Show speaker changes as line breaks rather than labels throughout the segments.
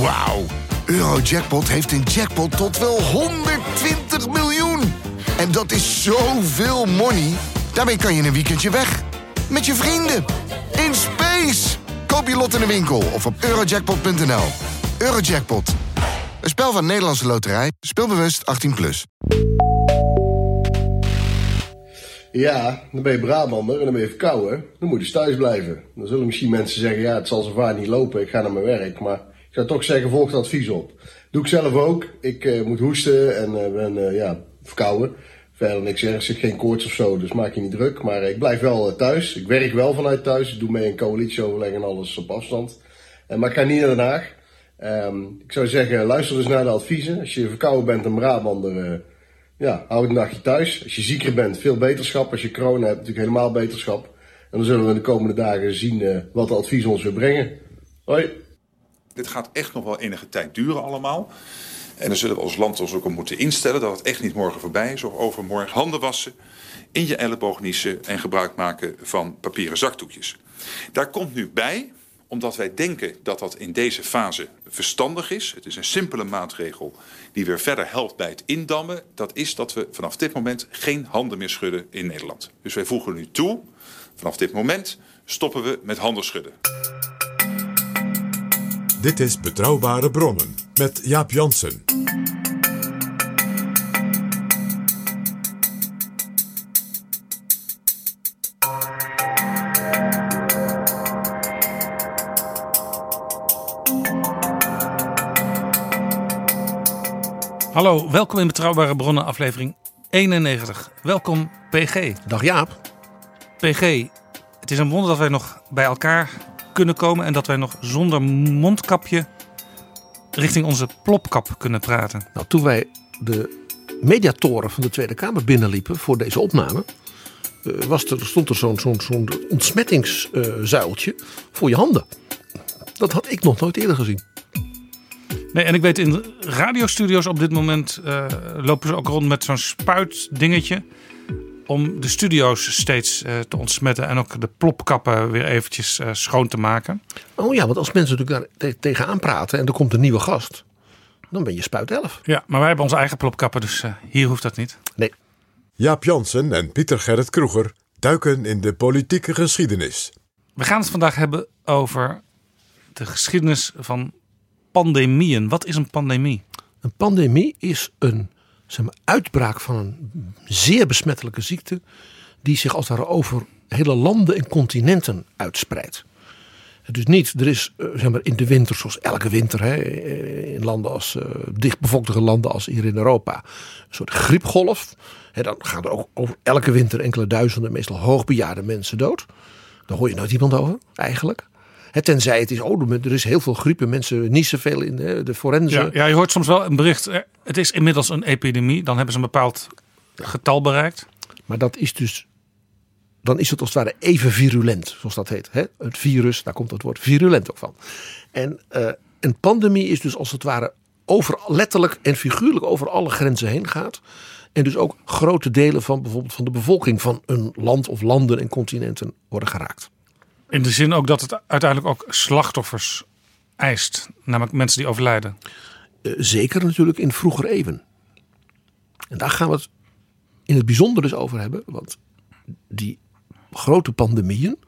Wauw. Eurojackpot heeft een jackpot tot wel 120 miljoen. En dat is zoveel money. Daarmee kan je een weekendje weg. Met je vrienden. In space. Koop je lot in de winkel of op eurojackpot.nl. Eurojackpot. Een spel van Nederlandse Loterij. Speelbewust 18+. Plus.
Ja, dan ben je Brabander en dan ben je verkouden. Dan moet je thuis blijven. Dan zullen misschien mensen zeggen, ja, het zal zo vaak niet lopen, ik ga naar mijn werk. Maar zou toch zeggen, volg het advies op. Doe ik zelf ook. Ik eh, moet hoesten en eh, ben eh, ja, verkouden. Verder niks ergens, ik geen koorts of zo, dus maak je niet druk. Maar ik blijf wel thuis. Ik werk wel vanuit thuis. Ik doe mee in coalitieoverleg en alles op afstand. maar ik ga niet naar Den Haag. Ehm, ik zou zeggen, luister dus naar de adviezen. Als je verkouden bent en Brabander ja, hou een dagje thuis. Als je zieker bent, veel beterschap. Als je corona hebt, natuurlijk helemaal beterschap. En dan zullen we de komende dagen zien wat de advies ons weer brengen. Hoi.
Dit gaat echt nog wel enige tijd duren allemaal. En dan zullen we als land ons ook op moeten instellen dat het echt niet morgen voorbij is of overmorgen. Handen wassen, in je elleboog niezen en gebruik maken van papieren zakdoekjes. Daar komt nu bij omdat wij denken dat dat in deze fase verstandig is. Het is een simpele maatregel die weer verder helpt bij het indammen. Dat is dat we vanaf dit moment geen handen meer schudden in Nederland. Dus wij voegen nu toe, vanaf dit moment stoppen we met handen schudden.
Dit is Betrouwbare Bronnen met Jaap Jansen.
Hallo, welkom in Betrouwbare Bronnen, aflevering 91. Welkom, PG.
Dag Jaap.
PG, het is een wonder dat wij nog bij elkaar kunnen komen en dat wij nog zonder mondkapje richting onze plopkap kunnen praten.
Nou, toen wij de mediatoren van de Tweede Kamer binnenliepen voor deze opname, eh, was er, stond er zo'n zo'n zo'n ontsmettingszuiltje voor je handen. Dat had ik nog nooit eerder gezien.
Nee, en ik weet in radiostudio's op dit moment uh, lopen ze ook rond met zo'n spuitdingetje. Om de studio's steeds uh, te ontsmetten en ook de plopkappen weer eventjes uh, schoon te maken.
Oh ja, want als mensen natuurlijk daar te tegenaan praten en er komt een nieuwe gast, dan ben je spuit 11.
Ja, maar wij hebben onze eigen plopkappen, dus hier hoeft dat niet.
Nee.
Jaap Jansen en Pieter Gerrit Kroeger duiken in de politieke geschiedenis.
We gaan het vandaag hebben over de geschiedenis van pandemieën. Wat is een pandemie?
Een pandemie is een zeg maar, uitbraak van een zeer besmettelijke ziekte. die zich als het over hele landen en continenten uitspreidt. Dus niet, er is eh, zeg maar, in de winter, zoals elke winter, hè, in landen als uh, dichtbevolkte landen als hier in Europa, een soort griepgolf. Hè, dan gaan er ook over elke winter enkele duizenden, meestal hoogbejaarde mensen dood. Daar hoor je nooit iemand over, eigenlijk tenzij het is, oh, er is heel veel griepen, mensen niet zoveel in de forensen.
Ja, ja, je hoort soms wel een bericht, het is inmiddels een epidemie. Dan hebben ze een bepaald getal bereikt.
Maar dat is dus, dan is het als het ware even virulent, zoals dat heet. Hè? Het virus, daar komt het woord virulent ook van. En uh, een pandemie is dus als het ware over, letterlijk en figuurlijk over alle grenzen heen gaat. En dus ook grote delen van bijvoorbeeld van de bevolking van een land of landen en continenten worden geraakt.
In de zin ook dat het uiteindelijk ook slachtoffers eist, namelijk mensen die overlijden.
Uh, zeker natuurlijk in vroeger eeuwen. En daar gaan we het in het bijzonder dus over hebben, want die grote pandemieën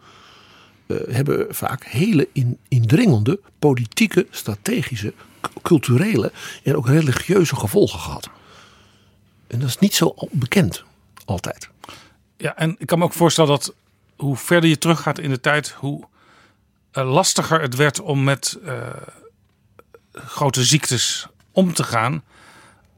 uh, hebben vaak hele in, indringende politieke, strategische, culturele en ook religieuze gevolgen gehad. En dat is niet zo bekend altijd.
Ja, en ik kan me ook voorstellen dat hoe verder je teruggaat in de tijd, hoe uh, lastiger het werd om met uh, grote ziektes om te gaan.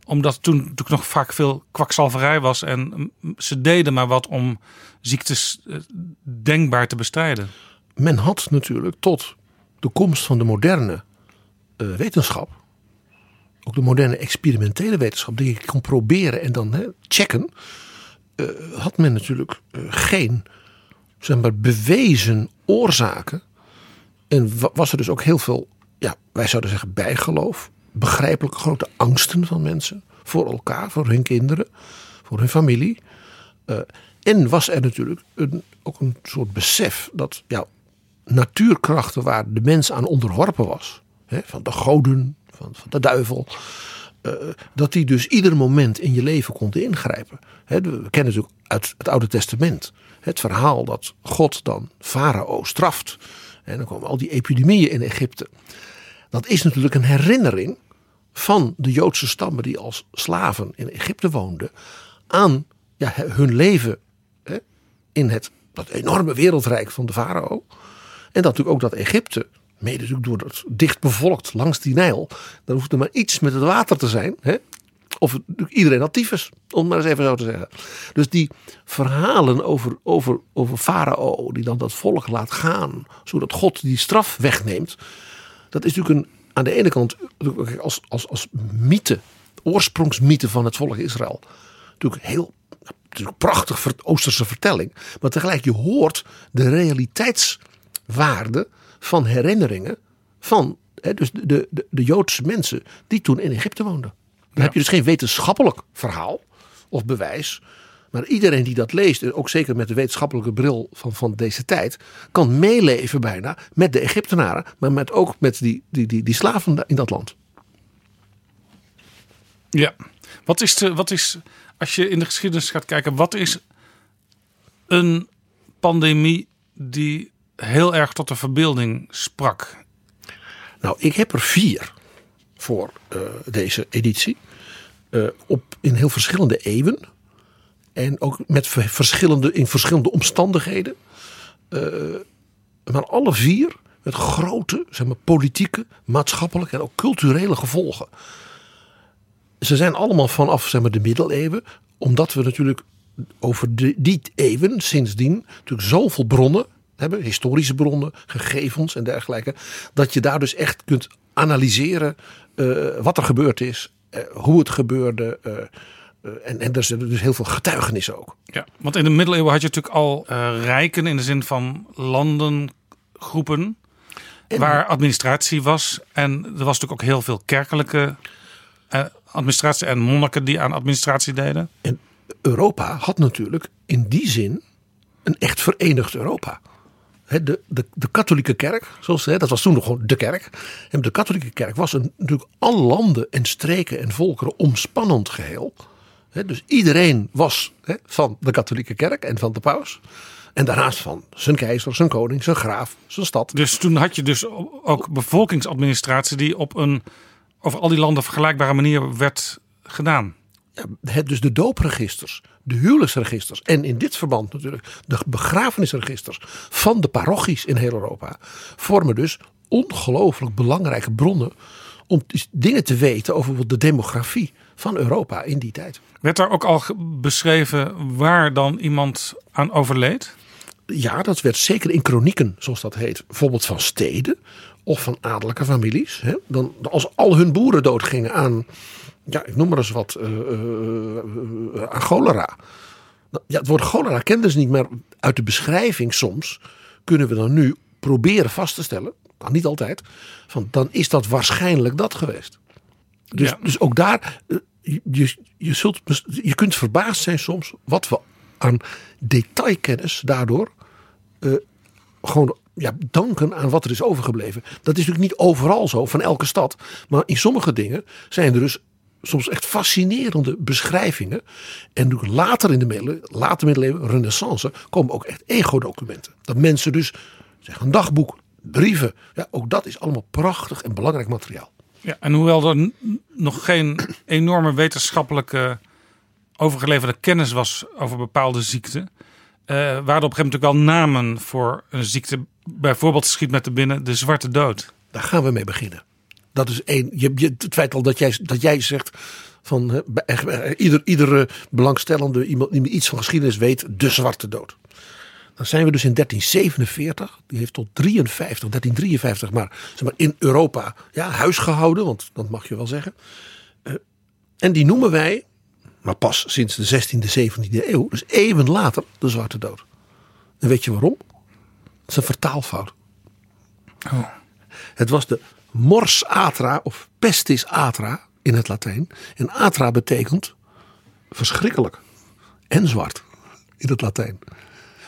Omdat toen natuurlijk nog vaak veel kwakzalverij was en ze deden maar wat om ziektes uh, denkbaar te bestrijden.
Men had natuurlijk tot de komst van de moderne wetenschap, ook de moderne experimentele wetenschap, die je kon proberen en dan checken, had men natuurlijk geen zeg maar, bewezen oorzaken. En was er dus ook heel veel, ja, wij zouden zeggen bijgeloof. Begrijpelijke grote angsten van mensen. Voor elkaar, voor hun kinderen, voor hun familie. Uh, en was er natuurlijk een, ook een soort besef dat ja, natuurkrachten waar de mens aan onderworpen was. hè, van de goden, van, van de duivel. eh, dat die dus ieder moment in je leven kon ingrijpen. We kennen natuurlijk uit het Oude Testament het verhaal dat God dan Farao straft. En dan komen al die epidemieën in Egypte. Dat is natuurlijk een herinnering van de Joodse stammen die als slaven in Egypte woonden aan ja, hun leven hè, in het, dat enorme wereldrijk van de farao. En dat natuurlijk ook dat Egypte, mede natuurlijk door het dicht bevolkt langs die Nijl, dan hoeft er maar iets met het water te zijn. Hè, of iedereen had tyfus, om maar eens even zo te zeggen. Dus die verhalen over, over, over farao, die dan dat volk laat gaan, zodat God die straf wegneemt. Dat is natuurlijk een, aan de ene kant als, als, als mythe, oorsprongsmythe van het volk Israël. Natuurlijk heel natuurlijk prachtig Oosterse vertelling. Maar tegelijk, je hoort de realiteitswaarde van herinneringen van dus de, de, de Joodse mensen die toen in Egypte woonden. Dan heb je dus geen wetenschappelijk verhaal of bewijs. Maar iedereen die dat leest, en ook zeker met de wetenschappelijke bril van, van deze tijd, kan meeleven bijna met de Egyptenaren, maar met, ook met die, die, die, die slaven in dat land.
Ja. Wat is, de, wat is, als je in de geschiedenis gaat kijken, wat is een pandemie die heel erg tot de verbeelding sprak?
Nou, ik heb er vier voor eh, deze editie. Eh, op, in heel verschillende eeuwen. En ook met ver- verschillende, in verschillende omstandigheden. Eh, maar alle vier met grote zeg maar, politieke, maatschappelijke en ook culturele gevolgen. Ze zijn allemaal vanaf zeg maar, de middeleeuwen. Omdat we natuurlijk over de, die eeuwen sindsdien natuurlijk zoveel bronnen hebben. Historische bronnen, gegevens en dergelijke. Dat je daar dus echt kunt analyseren eh, wat er gebeurd is. eh, hoe het gebeurde. eh, en, en er zijn dus heel veel getuigenissen ook.
Ja, want in de middeleeuwen had je natuurlijk al rijken in de zin van landengroepen. Waar administratie was. En er was natuurlijk ook heel veel kerkelijke administratie en monniken die aan administratie deden.
En Europa had natuurlijk in die zin een echt verenigd Europa. De, de, de katholieke kerk, zoals, hè, dat was toen nog gewoon de kerk. En de katholieke kerk was een, natuurlijk alle landen en streken en volkeren omspannend geheel. Hè, Dus iedereen was hè, van de katholieke kerk en van de paus. En daarnaast van zijn keizer, zijn koning, zijn graaf, zijn stad.
Dus toen had je dus ook bevolkingsadministratie die op een over al die landen vergelijkbare manier werd gedaan.
het, dus de doopregisters, de huwelijksregisters en in dit verband natuurlijk de begrafenisregisters van de parochies in heel Europa vormen dus ongelooflijk belangrijke bronnen om dus dingen te weten over de demografie van Europa in die tijd.
Werd daar ook al beschreven waar dan iemand aan overleed?
Ja, dat werd zeker in kronieken, zoals dat heet, bijvoorbeeld van steden of van adellijke families. Hè. Dan, als al hun boeren doodgingen aan, ja, ik noem maar eens wat, eh, eh, eh, aan cholera. Nou, Ja, het woord cholera kenden ze niet, maar uit de beschrijving soms kunnen we dan nu proberen vast te stellen, nou, niet altijd, van dan is dat waarschijnlijk dat geweest. Dus,
Ja.
dus ook daar, eh, je, je, zult, je kunt verbaasd zijn soms wat we aan detailkennis daardoor eh, gewoon ja, danken aan wat er is overgebleven. Dat is natuurlijk niet overal zo, van elke stad. Maar in sommige dingen zijn er dus soms echt fascinerende beschrijvingen. En later in de middeleeuwen, later middeleeuwen, renaissance, komen ook echt ego-documenten. Dat mensen dus, zeg een dagboek, brieven, ja, ook dat is allemaal prachtig en belangrijk materiaal.
Ja, en hoewel er nog geen enorme wetenschappelijke overgeleverde kennis was over bepaalde ziekten, eh, waren er op een gegeven moment natuurlijk wel namen voor een ziekte. Bijvoorbeeld schiet met de binnen de zwarte dood.
Daar gaan we mee beginnen. Dat is één. Je, je, het feit al dat jij, dat jij zegt van bij- eh, ieder, iedere belangstellende iemand die iets van geschiedenis weet, de zwarte dood. Dan zijn we dus in 1347, die heeft tot 53, 1353, maar, zeg maar in Europa ja, huis gehouden, want dat mag je wel zeggen. Eh, en die noemen wij, maar pas sinds de 16e, 17e eeuw, dus eeuwen later, de zwarte dood. En weet je waarom? Het is een vertaalfout. Het was de mors atra of pestis atra in het Latijn. En atra betekent verschrikkelijk en zwart in het Latijn.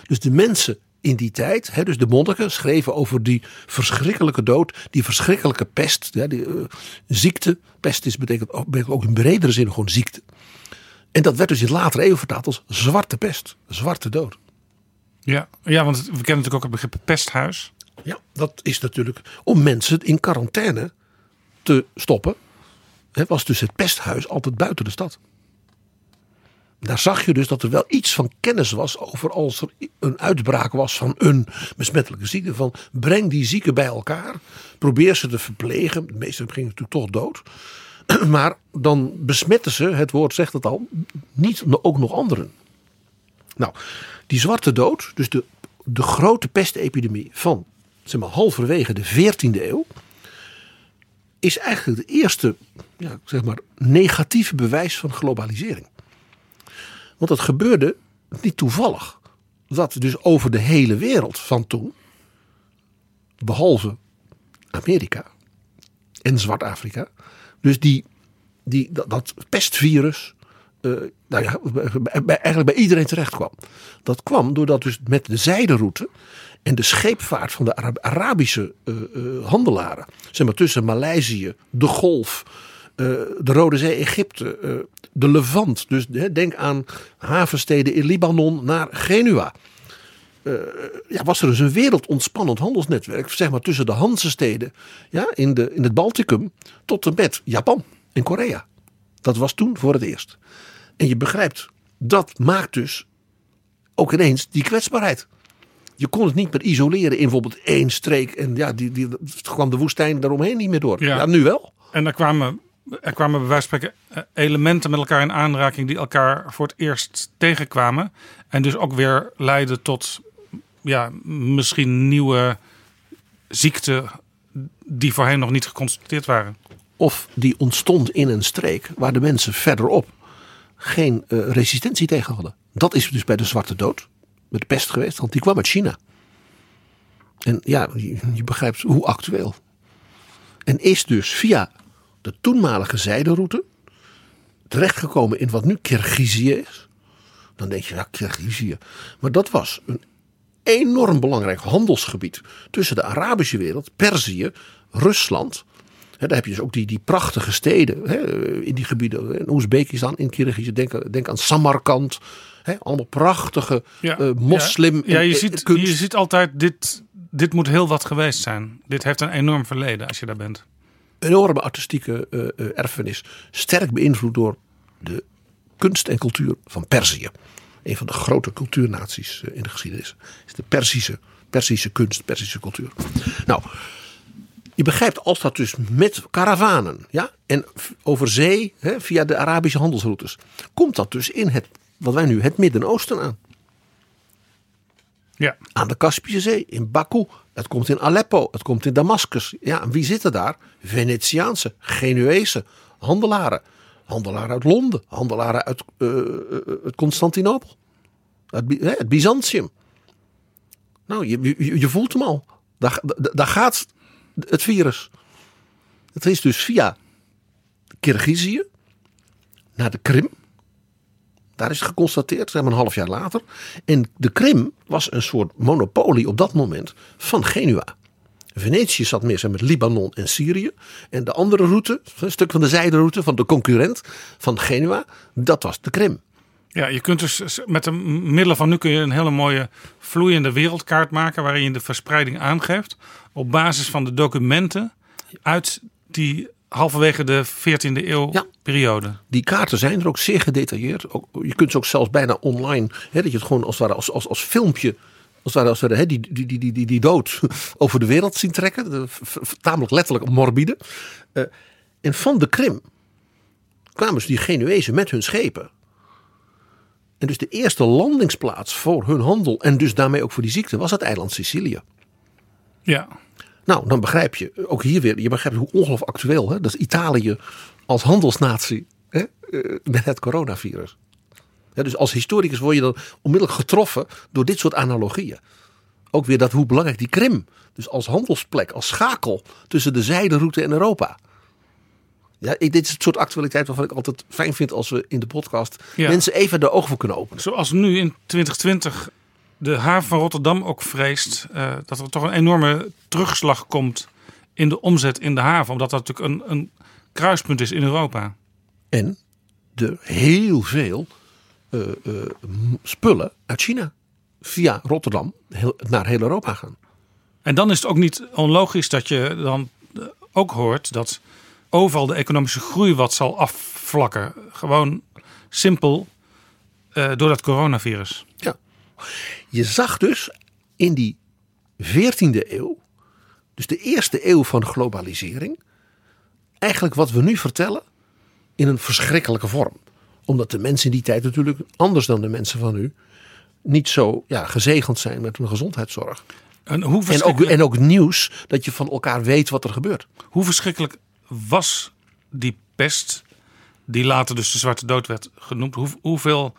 Dus de mensen in die tijd, hè, dus de monniken schreven over die verschrikkelijke dood, die verschrikkelijke pest, ja, die eh, ziekte. Pest is betekent, ook- in bredere zin gewoon ziekte. En dat werd dus in latere eeuwen vertaald als zwarte pest, zwarte dood.
Ja, ja want we kennen natuurlijk ook het begrip pesthuis.
Ja, dat is natuurlijk om mensen in quarantaine te stoppen. Hè, was dus het pesthuis altijd buiten de stad. Daar zag je dus dat er wel iets van kennis was over als er een uitbraak was van een besmettelijke ziekte. Van breng die zieken bij elkaar, probeer ze te verplegen. De meeste gingen natuurlijk toch dood. Maar dan besmetten ze, het woord zegt het al, niet ook nog anderen. Nou, die zwarte dood, dus de, de grote pestepidemie van zeg maar, halverwege de 14e eeuw, is eigenlijk het eerste ja, zeg maar, negatieve bewijs van globalisering. Want het gebeurde niet toevallig. Dat dus over de hele wereld van toen, behalve Amerika en Zwart-Afrika, dus die, die, dat, dat pestvirus eh, nou ja, eigenlijk bij iedereen terecht kwam. Dat kwam doordat dus met de zijderoute en de scheepvaart van de Ara- Arabische eh, eh, handelaren, zeg maar tussen Maleisië, de Golf, eh, de Rode Zee, Egypte, de Levant. Dus denk aan havensteden in Libanon naar Genua. Ja, was er dus een wereldontspannend handelsnetwerk, zeg maar tussen de Hanse-steden ja, in, de, in het Balticum tot en met Japan en Korea. Dat was toen voor het eerst. En je begrijpt, dat maakt dus ook ineens die kwetsbaarheid. Je kon het niet meer isoleren in bijvoorbeeld één streek. En ja, die, die, kwam de woestijn daaromheen niet meer door.
Ja.
Ja, nu wel.
En er kwamen, er kwamen bij wijze van spreken eh, elementen met elkaar in aanraking die elkaar voor het eerst tegenkwamen. En dus ook weer leidden tot ja, misschien nieuwe ziekten die voorheen nog niet geconstateerd waren.
Of die ontstond in een streek waar de mensen verderop geen eh, resistentie tegen hadden. Dat is dus bij de Zwarte Dood, met pest geweest, want die kwam uit China. En ja, je, je begrijpt hoe actueel. En is dus via de toenmalige zijderoute terechtgekomen in wat nu Kirgizië is. Dan denk je, ja, Kirgizië. Maar dat was een enorm belangrijk handelsgebied tussen de Arabische wereld, Perzië, Rusland. Daar heb je dus ook die, die prachtige steden in die gebieden. In Oezbekistan, in Kirgizië. Denk aan Samarkand. Allemaal prachtige eh, moslim.
Ja, je,
en-
ziet,
kunst.
je ziet altijd, dit, dit moet heel wat geweest zijn. Dit heeft een enorm verleden als je daar bent.
enorme artistieke eh, eh, erfenis. Sterk beïnvloed door de kunst en cultuur van Perzië. Een van de grote cultuurnaties eh, in de geschiedenis. Is de Persische, Persische kunst, Persische cultuur. Nou, je begrijpt als dat dus met karavanen ja, en over zee hè, via de Arabische handelsroutes. Komt dat dus in het, wat wij nu het Midden-Oosten aan.
Ja,
Aan de Kaspische Zee, in Baku. Het komt in Aleppo, het komt in Damascus. Ja, en wie zitten daar? Venetiaanse, Genuese handelaren. Handelaren uit Londen, handelaren uit, uit Constantinopel. Het, hè, Byzantium. Nou, je, je, je voelt hem al. Daar, daar, daar gaat het virus. Het is dus via Kirgizië naar de Krim. Daar is geconstateerd, zeg maar een half jaar later. En de Krim was een soort monopolie op dat moment van Genua. Venetië zat meer met Libanon en Syrië. En de andere route, een stuk van de zijderoute van de concurrent van Genua, dat was de Krim.
Ja, je kunt dus met de middelen van nu kun je een hele mooie vloeiende wereldkaart maken waarin je de verspreiding aangeeft op basis van de documenten uit die halverwege de 14e eeuw
Ja.
periode.
Die kaarten zijn er ook zeer gedetailleerd. Ook, je kunt ze ook zelfs bijna online, hè, dat je het gewoon als, het ware als, als, als filmpje, als, het ware, als hè, die, die, die, die, die, die dood over de wereld zien trekken. De, tamelijk letterlijk morbide. Eh, en van de Krim kwamen dus die Genuezen met hun schepen. En dus de eerste landingsplaats voor hun handel en dus daarmee ook voor die ziekte was het eiland Sicilië.
Ja,
Nou, dan begrijp je ook hier weer, je begrijpt hoe ongelooflijk actueel, hè? dat is Italië als handelsnatie hè? eh, met het coronavirus. Dus als historicus word je dan onmiddellijk getroffen door dit soort analogieën. Ook weer dat hoe belangrijk die Krim, dus als handelsplek, als schakel tussen de zijderoute en Europa. Ja, ik, dit is het soort actualiteit waarvan ik altijd fijn vind als we in de podcast
Ja.
mensen even de ogen voor kunnen openen.
zoals nu in 2020 de haven van Rotterdam ook vreest eh, dat er toch een enorme terugslag komt in de omzet in de haven. Omdat dat natuurlijk een, een kruispunt is in Europa.
En er heel veel eh, eh, spullen uit China via Rotterdam heel, naar heel Europa gaan.
En dan is het ook niet onlogisch dat je dan ook hoort dat overal de economische groei wat zal afvlakken. Gewoon simpel door dat coronavirus.
Ja. Je zag dus in die 14e eeuw, dus de eerste eeuw van globalisering, eigenlijk wat we nu vertellen in een verschrikkelijke vorm. Omdat de mensen in die tijd natuurlijk anders dan de mensen van nu niet zo ja, gezegend zijn met hun gezondheidszorg.
En hoe
En ook,
verschrikkelijk,
en ook nieuws dat je van elkaar weet wat er gebeurt.
hoe verschrikkelijk was die pest, die later dus de Zwarte Dood werd genoemd? Hoe, hoeveel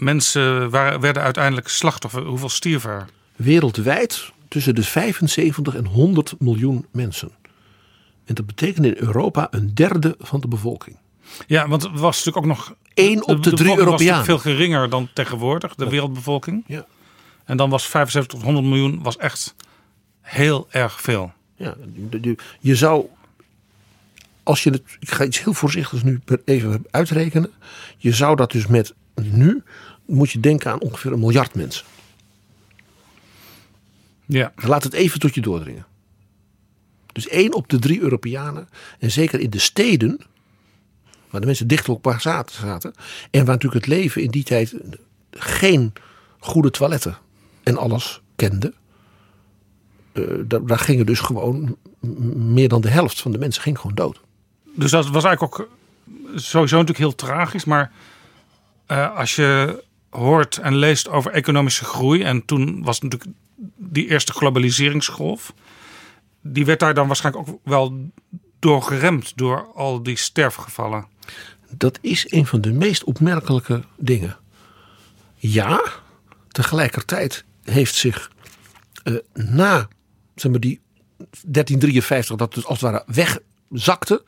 mensen waren, werden uiteindelijk slachtoffer? Hoeveel stierven er?
Wereldwijd tussen de 75 en 100 miljoen mensen. En dat betekent in Europa een derde van de bevolking.
Ja, want het was natuurlijk ook nog.
Eén op de drie
was natuurlijk
Europeanen.
veel geringer dan tegenwoordig, de wereldbevolking.
Ja.
En dan was 75 tot 100 miljoen was echt heel erg veel.
Ja, de- de- je zou, als je het, ik ga iets heel voorzichtigs nu even uitrekenen. Je zou dat dus met nu, moet je denken aan ongeveer een miljard mensen.
Ja.
Laat het even tot je doordringen. Dus één op de drie Europeanen, en zeker in de steden, waar de mensen dicht op elkaar zaten, en waar natuurlijk het leven in die tijd geen goede toiletten en alles kende. eh, daar, daar gingen dus gewoon meer dan de helft van de mensen ging gewoon dood.
Dus dat was eigenlijk ook sowieso natuurlijk heel tragisch. Maar eh, als je hoort en leest over economische groei. En toen was natuurlijk die eerste globaliseringsgolf. Die werd daar dan waarschijnlijk ook wel door geremd door al die sterfgevallen.
Dat is een van de meest opmerkelijke dingen. Ja, tegelijkertijd heeft zich eh, na zeg maar, die 1353, dat dus als het ware wegzakte,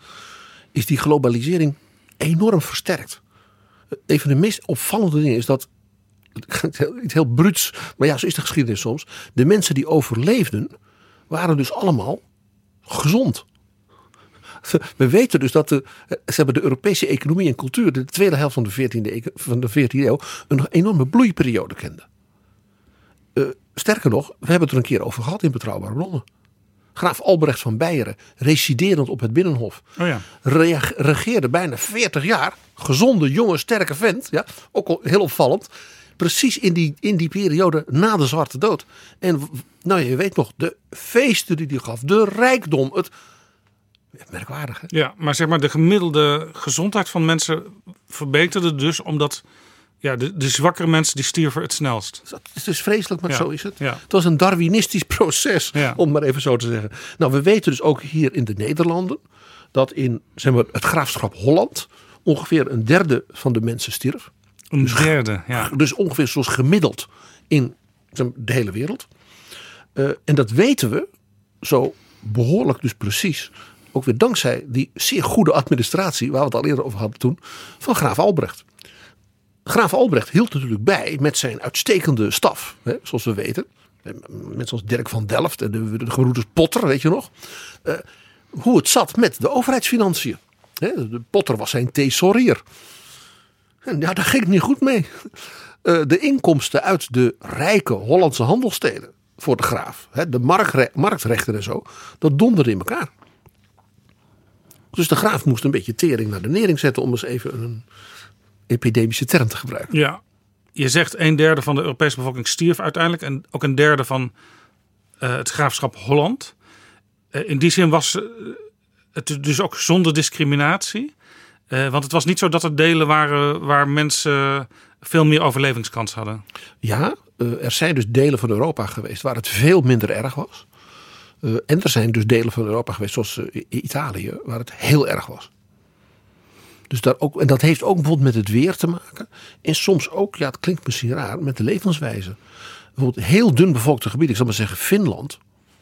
is die globalisering enorm versterkt. Een van de meest opvallende dingen is dat, iets heel bruts, maar ja, zo is de geschiedenis soms. De mensen die overleefden, waren dus allemaal gezond. We weten dus dat de, ze hebben de Europese economie en cultuur de tweede helft van de 14e, eeuw- van de 14e eeuw een enorme bloeiperiode kende. Eh, sterker nog, we hebben het er een keer over gehad in Betrouwbare Bronnen. Graaf Albrecht van Beieren, residerend op het Binnenhof,
Oh ja.
regeerde bijna 40 jaar. Gezonde, jonge, sterke vent. Ja, ook al heel opvallend. Precies in die, in die periode na de Zwarte Dood. En nou, je weet nog, de feesten die hij gaf, de rijkdom, het. Merkwaardig, hè?
Ja, maar zeg maar de gemiddelde gezondheid van mensen verbeterde dus omdat ja, de, de zwakkere mensen die stierven het snelst.
Dat is dus vreselijk, maar
Ja,
zo is het.
ja.
Het was een Darwinistisch proces,
Ja.
om maar even zo te zeggen. Nou, we weten dus ook hier in de Nederlanden dat in zeg maar, het graafschap Holland ongeveer een derde van de mensen stierf.
Een derde, ja.
Dus ongeveer zoals gemiddeld in de hele wereld. Eh, en dat weten we zo behoorlijk dus precies. Ook weer dankzij die zeer goede administratie, waar we het al eerder over hadden toen, van graaf Albrecht. Graaf Albrecht hield natuurlijk bij met zijn uitstekende staf, hè, zoals we weten. Eh, Mensen zoals Dirk van Delft en de, de gebroeders Potter, weet je nog. Eh, hoe het zat met de overheidsfinanciën. Hè, de Potter was zijn thesaurier. Ja, daar ging het niet goed mee. Eh, de inkomsten uit de rijke Hollandse handelsteden voor de graaf, de marktrechten en zo, dat donderde in elkaar. Dus de graaf moest een beetje tering naar de nering zetten om eens even een epidemische term te gebruiken.
Ja, je zegt een derde van de Europese bevolking stierf uiteindelijk. En ook een derde van eh, het graafschap Holland. Eh, in die zin was het dus ook zonder discriminatie. Eh, want het was niet zo dat er delen waren waar mensen veel meer overlevingskans hadden.
Ja, eh, er zijn dus delen van Europa geweest waar het veel minder erg was. Eh, en er zijn dus delen van Europa geweest, zoals Italië, waar het heel erg was. Dus daar ook, en dat heeft ook bijvoorbeeld met het weer te maken. En soms ook, ja, het klinkt misschien raar, met de levenswijze. Bijvoorbeeld heel dun bevolkte gebieden, ik zal maar zeggen Finland,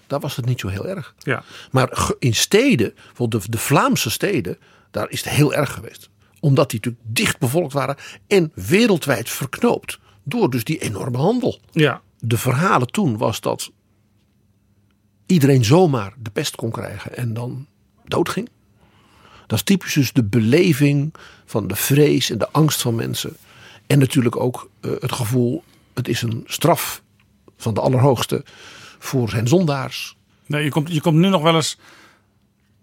daar was het niet zo heel erg.
Ja.
Maar in steden, bijvoorbeeld de, de Vlaamse steden, daar is het heel erg geweest. Omdat die natuurlijk dicht bevolkt waren en wereldwijd verknoopt. door dus die enorme handel.
Ja,
De verhalen toen was dat iedereen zomaar de pest kon krijgen en dan doodging. Dat is typisch dus de beleving van de vrees en de angst van mensen. En natuurlijk ook eh, het gevoel, het is een straf van de Allerhoogste voor zijn zondaars.
nee, je, komt, je komt nu nog wel eens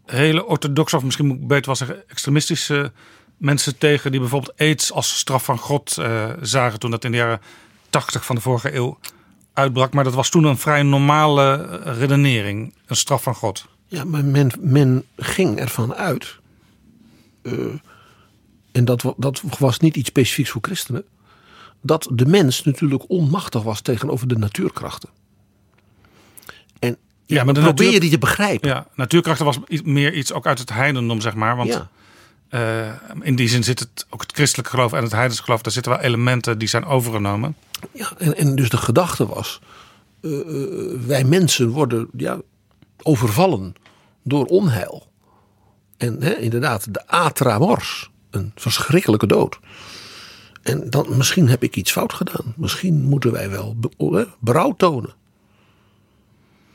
hele orthodoxe, of misschien beter wel zeggen extremistische mensen tegen die bijvoorbeeld aids als straf van God eh, zagen toen dat in de jaren 80 van de vorige eeuw uitbrak. Maar dat was toen een vrij normale eh, redenering, een straf van God.
Ja, maar men, men ging ervan uit. eh, en dat, dat was niet iets specifieks voor christenen. Dat de mens natuurlijk onmachtig was tegenover de natuurkrachten. En
Ja, maar
probeer je
natuur-
die te begrijpen.
Ja, natuurkrachten was meer iets ook uit het heidendom, zeg maar. Want
Ja.
eh, in die zin zit het ook het christelijk geloof en het heidense geloof, daar zitten wel elementen die zijn overgenomen.
Ja, en, en dus de gedachte was: eh, eh, wij mensen worden ja, overvallen door onheil. En hè, inderdaad, de atra mors, een verschrikkelijke dood. En dan, misschien heb ik iets fout gedaan. Misschien moeten wij wel be- berouw tonen.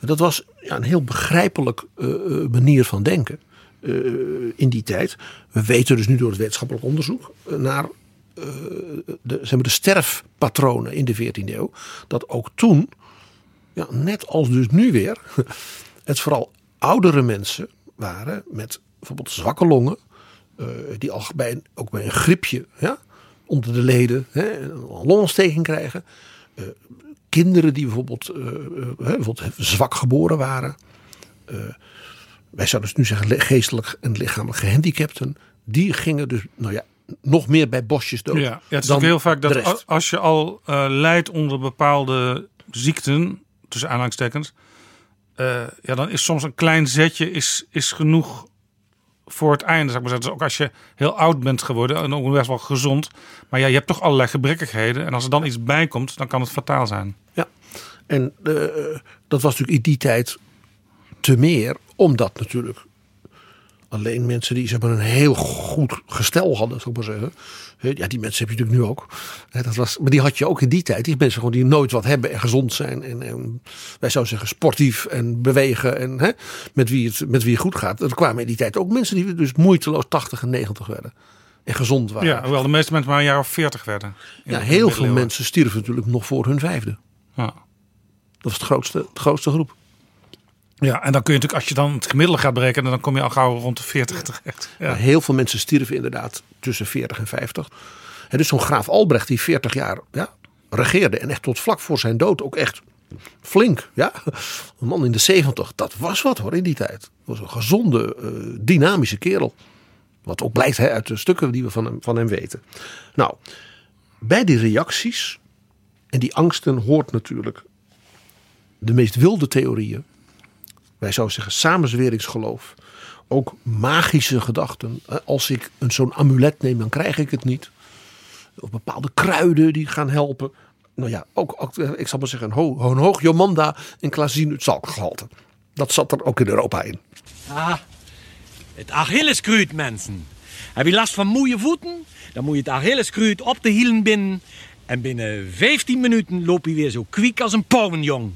Dat was ja, een heel begrijpelijk eh, eh, manier van denken eh, in die tijd. We weten dus nu door het wetenschappelijk onderzoek naar de, zeg maar de sterfpatronen in de 14e eeuw. Dat ook toen, ja, net als dus nu weer, het vooral oudere mensen waren met bijvoorbeeld zwakke longen. die al bij een, ook bij een griepje ja, onder de leden hè, een longontsteking krijgen. Kinderen die bijvoorbeeld, eh, eh, bijvoorbeeld zwak geboren waren. Eh, wij zouden dus nu zeggen geestelijk en lichamelijk gehandicapten. Die gingen dus, nou ja, nog meer bij bosjes dood.
Ja, ja, het is
dan
ook heel vaak dat als je al eh lijdt onder bepaalde ziekten, tussen aanhalingstekens, eh, ja, dan is soms een klein zetje is, is genoeg voor het einde. Zeg maar. Dus ook als je heel oud bent geworden en ook best wel gezond, maar ja, je hebt toch allerlei gebrekkigheden. En als er dan iets bij komt, dan kan het fataal zijn.
Ja, en eh, dat was natuurlijk in die tijd te meer, omdat natuurlijk alleen mensen die zeg maar, een heel goed gestel hadden, zou ik maar zeggen. Ja, die mensen heb je natuurlijk nu ook. Dat was, maar die had je ook in die tijd. Die mensen gewoon die nooit wat hebben en gezond zijn. En, en wij zouden zeggen sportief en bewegen. En hè, met, wie het, met wie het goed gaat. Er kwamen in die tijd ook mensen die dus moeiteloos 80 en 90 werden. En gezond waren.
Ja, hoewel de meeste mensen maar een jaar of veertig werden. In
Ja, heel veel mensen stierven natuurlijk nog voor hun vijfde.
Ja.
Dat was het grootste, de grootste groep.
Ja, en dan kun je natuurlijk, als je dan het gemiddelde gaat berekenen, dan kom je al gauw rond de 40 terecht. Ja.
Heel veel mensen stierven inderdaad tussen 40 en 50. En dus zo'n graaf Albrecht die 40 jaar ja, regeerde. En echt tot vlak voor zijn dood ook echt flink. Ja. Een man in de 70. Dat was wat hoor in die tijd. Dat was een gezonde, eh, dynamische kerel. Wat ook blijkt hè, uit de stukken die we van hem, van hem weten. Nou, bij die reacties en die angsten hoort natuurlijk de meest wilde theorieën. Wij zouden zeggen samenzweringsgeloof. Ook magische gedachten. Als ik een zo'n amulet neem, dan krijg ik het niet. Of bepaalde kruiden die gaan helpen. Nou ja, ook, ook, eh, ik zal maar zeggen, een, ho een hoog Jomanda en Klazien zalkgehalte. Dat zat er ook in Europa in.
Ah, het Achilleskruid, mensen. Heb je last van moeie voeten? Dan moet je het Achilleskruid op de hielen binden. En binnen 15 minuten loop je weer zo kwiek als een pauwenjong.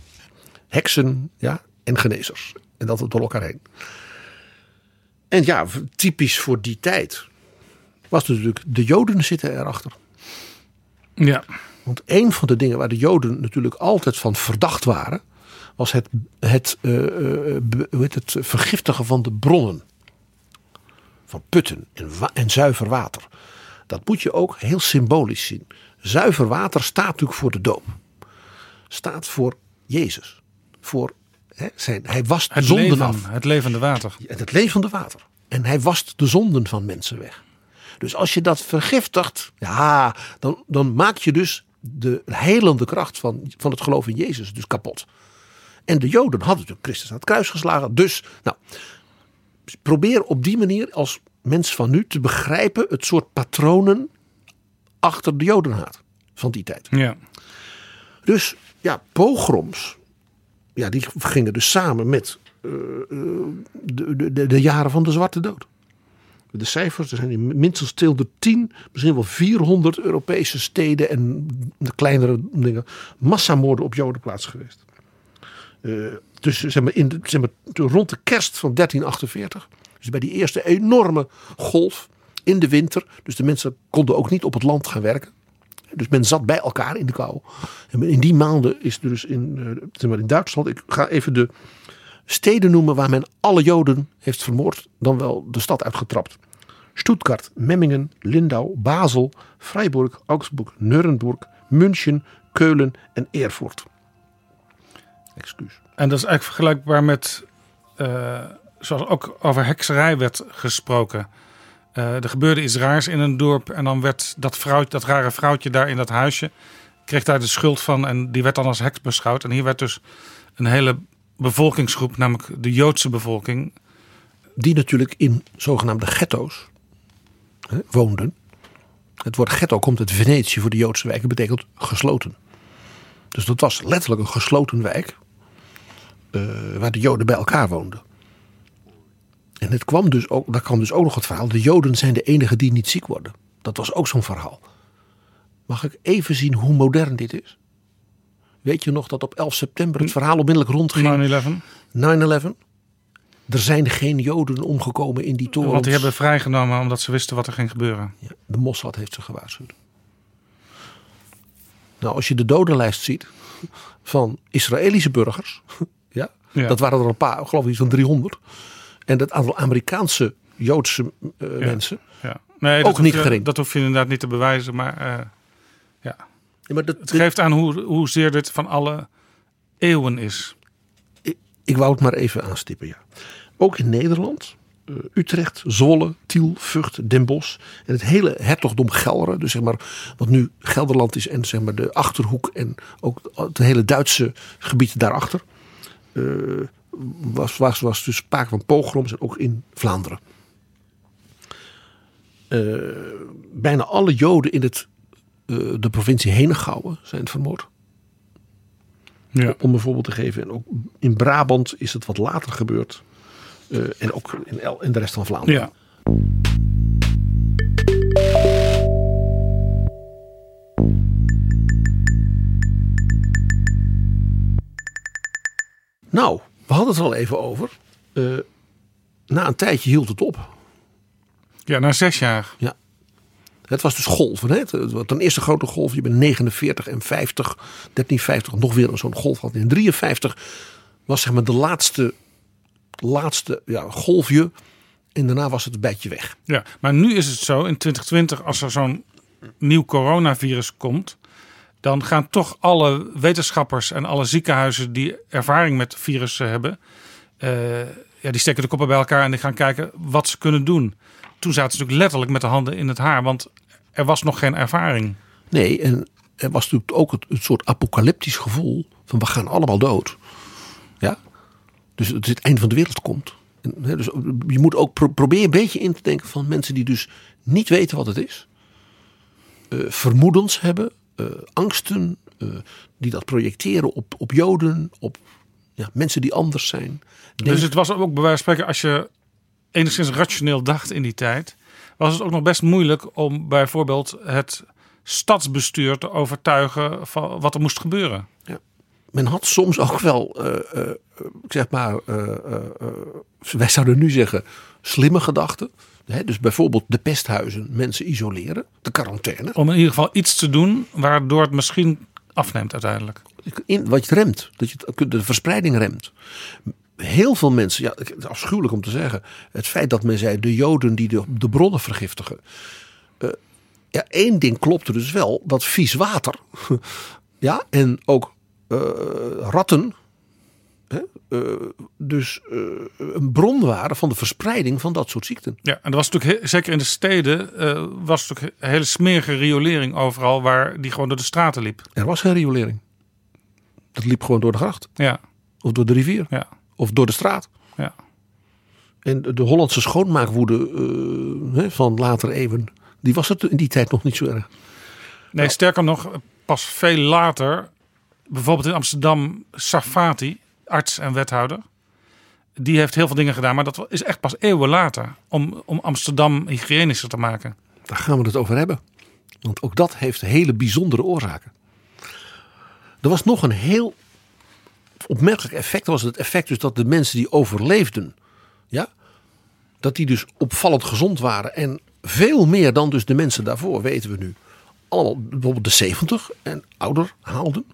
heksen ja, en genezers. En dat door elkaar heen. En ja, typisch voor die tijd was natuurlijk de Joden zitten erachter.
ja.
Want een van de dingen waar de Joden natuurlijk altijd van verdacht waren, was het, het, eh, eh, be- hoe heet het vergiftigen van de bronnen. Van putten en zuiver water. Dat moet je ook heel symbolisch zien. Zuiver water staat natuurlijk voor de doop. Staat voor Jezus. Voor hè, zijn, hij wast
Het,
zonden
leven,
af.
het levende water.
Het levende water. En hij wast de zonden van mensen weg. Dus als je dat vergiftigt, ja, dan, dan maak je dus de helende kracht van, van het geloof in Jezus dus kapot. En de Joden hadden natuurlijk Christus aan het kruis geslagen. Dus, nou, probeer op die manier als mens van nu te begrijpen het soort patronen achter de Jodenhaat van die tijd.
Ja.
Dus ja, pogroms, ja, die gingen dus samen met eh, eh, de, de, de, de jaren van de Zwarte Dood. de cijfers, er zijn in minstens 210, misschien wel 400 Europese steden en de kleinere dingen, massamoorden op Joden plaats geweest. Uh, zeg maar, in de, zeg maar, rond de kerst van 1348, dus bij die eerste enorme golf in de winter, dus de mensen konden ook niet op het land gaan werken. Dus men zat bij elkaar in de kou. En in die maanden is dus in, uh, in Duitsland, ik ga even de steden noemen waar men alle Joden heeft vermoord, dan wel de stad uitgetrapt. Stuttgart, Memmingen, Lindau, Basel, Freiburg, Augsburg, Nuremberg, München, Keulen en Erfurt. Excuus.
En dat is eigenlijk vergelijkbaar met, uh, zoals ook over hekserij werd gesproken. Uh, er gebeurde iets raars in een dorp en dan werd dat, vrouwtje, dat rare vrouwtje daar in dat huisje, kreeg daar de schuld van en die werd dan als heks beschouwd. En hier werd dus een hele bevolkingsgroep, namelijk de Joodse bevolking.
Die natuurlijk in zogenaamde ghetto's hè, woonden. Het woord ghetto komt uit Venetië voor de Joodse wijk. betekent gesloten. Dus dat was letterlijk een gesloten wijk. Uh, waar de Joden bij elkaar woonden. En het kwam dus ook, daar kwam dus ook nog het verhaal. De Joden zijn de enigen die niet ziek worden. Dat was ook zo'n verhaal. Mag ik even zien hoe modern dit is? Weet je nog dat op 11 september het verhaal onmiddellijk rondging?
9-11.
9-11. Er zijn geen Joden omgekomen in die torens.
Want die hebben vrijgenomen omdat ze wisten wat er ging gebeuren.
Ja, de Mossad heeft ze gewaarschuwd. Nou, als je de dodenlijst ziet van Israëlische burgers. Ja, ja. dat waren er een paar, geloof ik, zo'n 300. En het aantal Amerikaanse Joodse uh, ja. mensen.
Ja. Nee,
ook niet
je,
gering.
Dat hoef je inderdaad niet te bewijzen. Maar, uh, ja.
ja maar dat,
het geeft aan hoe, hoezeer dit van alle eeuwen is.
Ik, ik wou het maar even aanstippen, ja. Ook in Nederland, uh, Utrecht, Zwolle, Tiel, Vught, Den Bosch en het hele hertogdom Gelre, dus zeg maar wat nu Gelderland is en zeg maar de Achterhoek en ook het hele Duitse gebied daarachter, uh, was, was, was dus sprake van pogroms en ook in Vlaanderen. Uh, bijna alle Joden in het, de provincie Henegouwen zijn vermoord.
Ja.
Om een voorbeeld te geven. En ook in Brabant is het wat later gebeurd. Uh, en ook in, El, in, de rest van Vlaanderen.
Ja.
Nou, we hadden het er al even over. Uh, na een tijdje hield het op.
Ja, na zes jaar.
Ja. Het was dus golven. Hè? Ten eerste grote golf. Je bent 49 en 50. 1350 nog weer zo'n golf had. In 53 was zeg maar de laatste laatste ja, golfje. En daarna was het een beetje weg.
Ja, maar nu is het zo in 2020 als er zo'n nieuw coronavirus komt. Dan gaan toch alle wetenschappers en alle ziekenhuizen die ervaring met virussen hebben. Uh, ja, die steken de koppen bij elkaar en die gaan kijken wat ze kunnen doen. Toen zaten ze natuurlijk letterlijk met de handen in het haar. Want er was nog geen ervaring.
Nee, en er was natuurlijk ook het, soort apocalyptisch gevoel. Van we gaan allemaal dood. Ja, dus het, het einde van de wereld komt. En, hè, dus je moet ook pro probeer een beetje in te denken van mensen die dus niet weten wat het is. Uh, vermoedens hebben, uh, angsten, uh, die dat projecteren op, op Joden, op ja, mensen die anders zijn.
Denk... Dus het was ook bij wijze van spreken, als je enigszins rationeel dacht in die tijd, was het ook nog best moeilijk om bijvoorbeeld het stadsbestuur te overtuigen van wat er moest gebeuren.
Ja men had soms ook wel, uh, uh, zeg maar, wij zouden nu zeggen, slimme gedachten. Dus bijvoorbeeld de pesthuizen, mensen isoleren, de quarantaine.
Om in ieder geval iets te doen waardoor het misschien afneemt uiteindelijk.
In, wat je remt, dat je de verspreiding remt. Heel veel mensen, ja, het is afschuwelijk om te zeggen, het feit dat men zei de Joden die de, de bronnen vergiftigen. ja, één ding klopte dus wel, dat vies water. ja, en ook uh, ratten hè, uh, dus uh, een bron waren van de verspreiding van dat soort ziekten.
Ja, en er was natuurlijk zeker in de steden was natuurlijk een hele smerige riolering overal waar die gewoon door de straten liep.
Er was geen riolering. Dat liep gewoon door de gracht.
Ja.
Of door de rivier.
Ja.
Of door de straat.
Ja.
En de Hollandse schoonmaakwoede hè, van later eeuwen, die was het in die tijd nog niet zo erg.
Nee, nou. sterker nog, pas veel later bijvoorbeeld in Amsterdam Safati, arts en wethouder. die heeft heel veel dingen gedaan, maar dat is echt pas eeuwen later om, om Amsterdam hygiënischer te maken.
Daar gaan we het over hebben. Want ook dat heeft hele bijzondere oorzaken. Er was nog een heel opmerkelijk effect. Was het effect dus dat de mensen die overleefden, ja, dat die dus opvallend gezond waren. En veel meer dan dus de mensen daarvoor, weten we nu. Allemaal bijvoorbeeld de 70 en ouder haalden.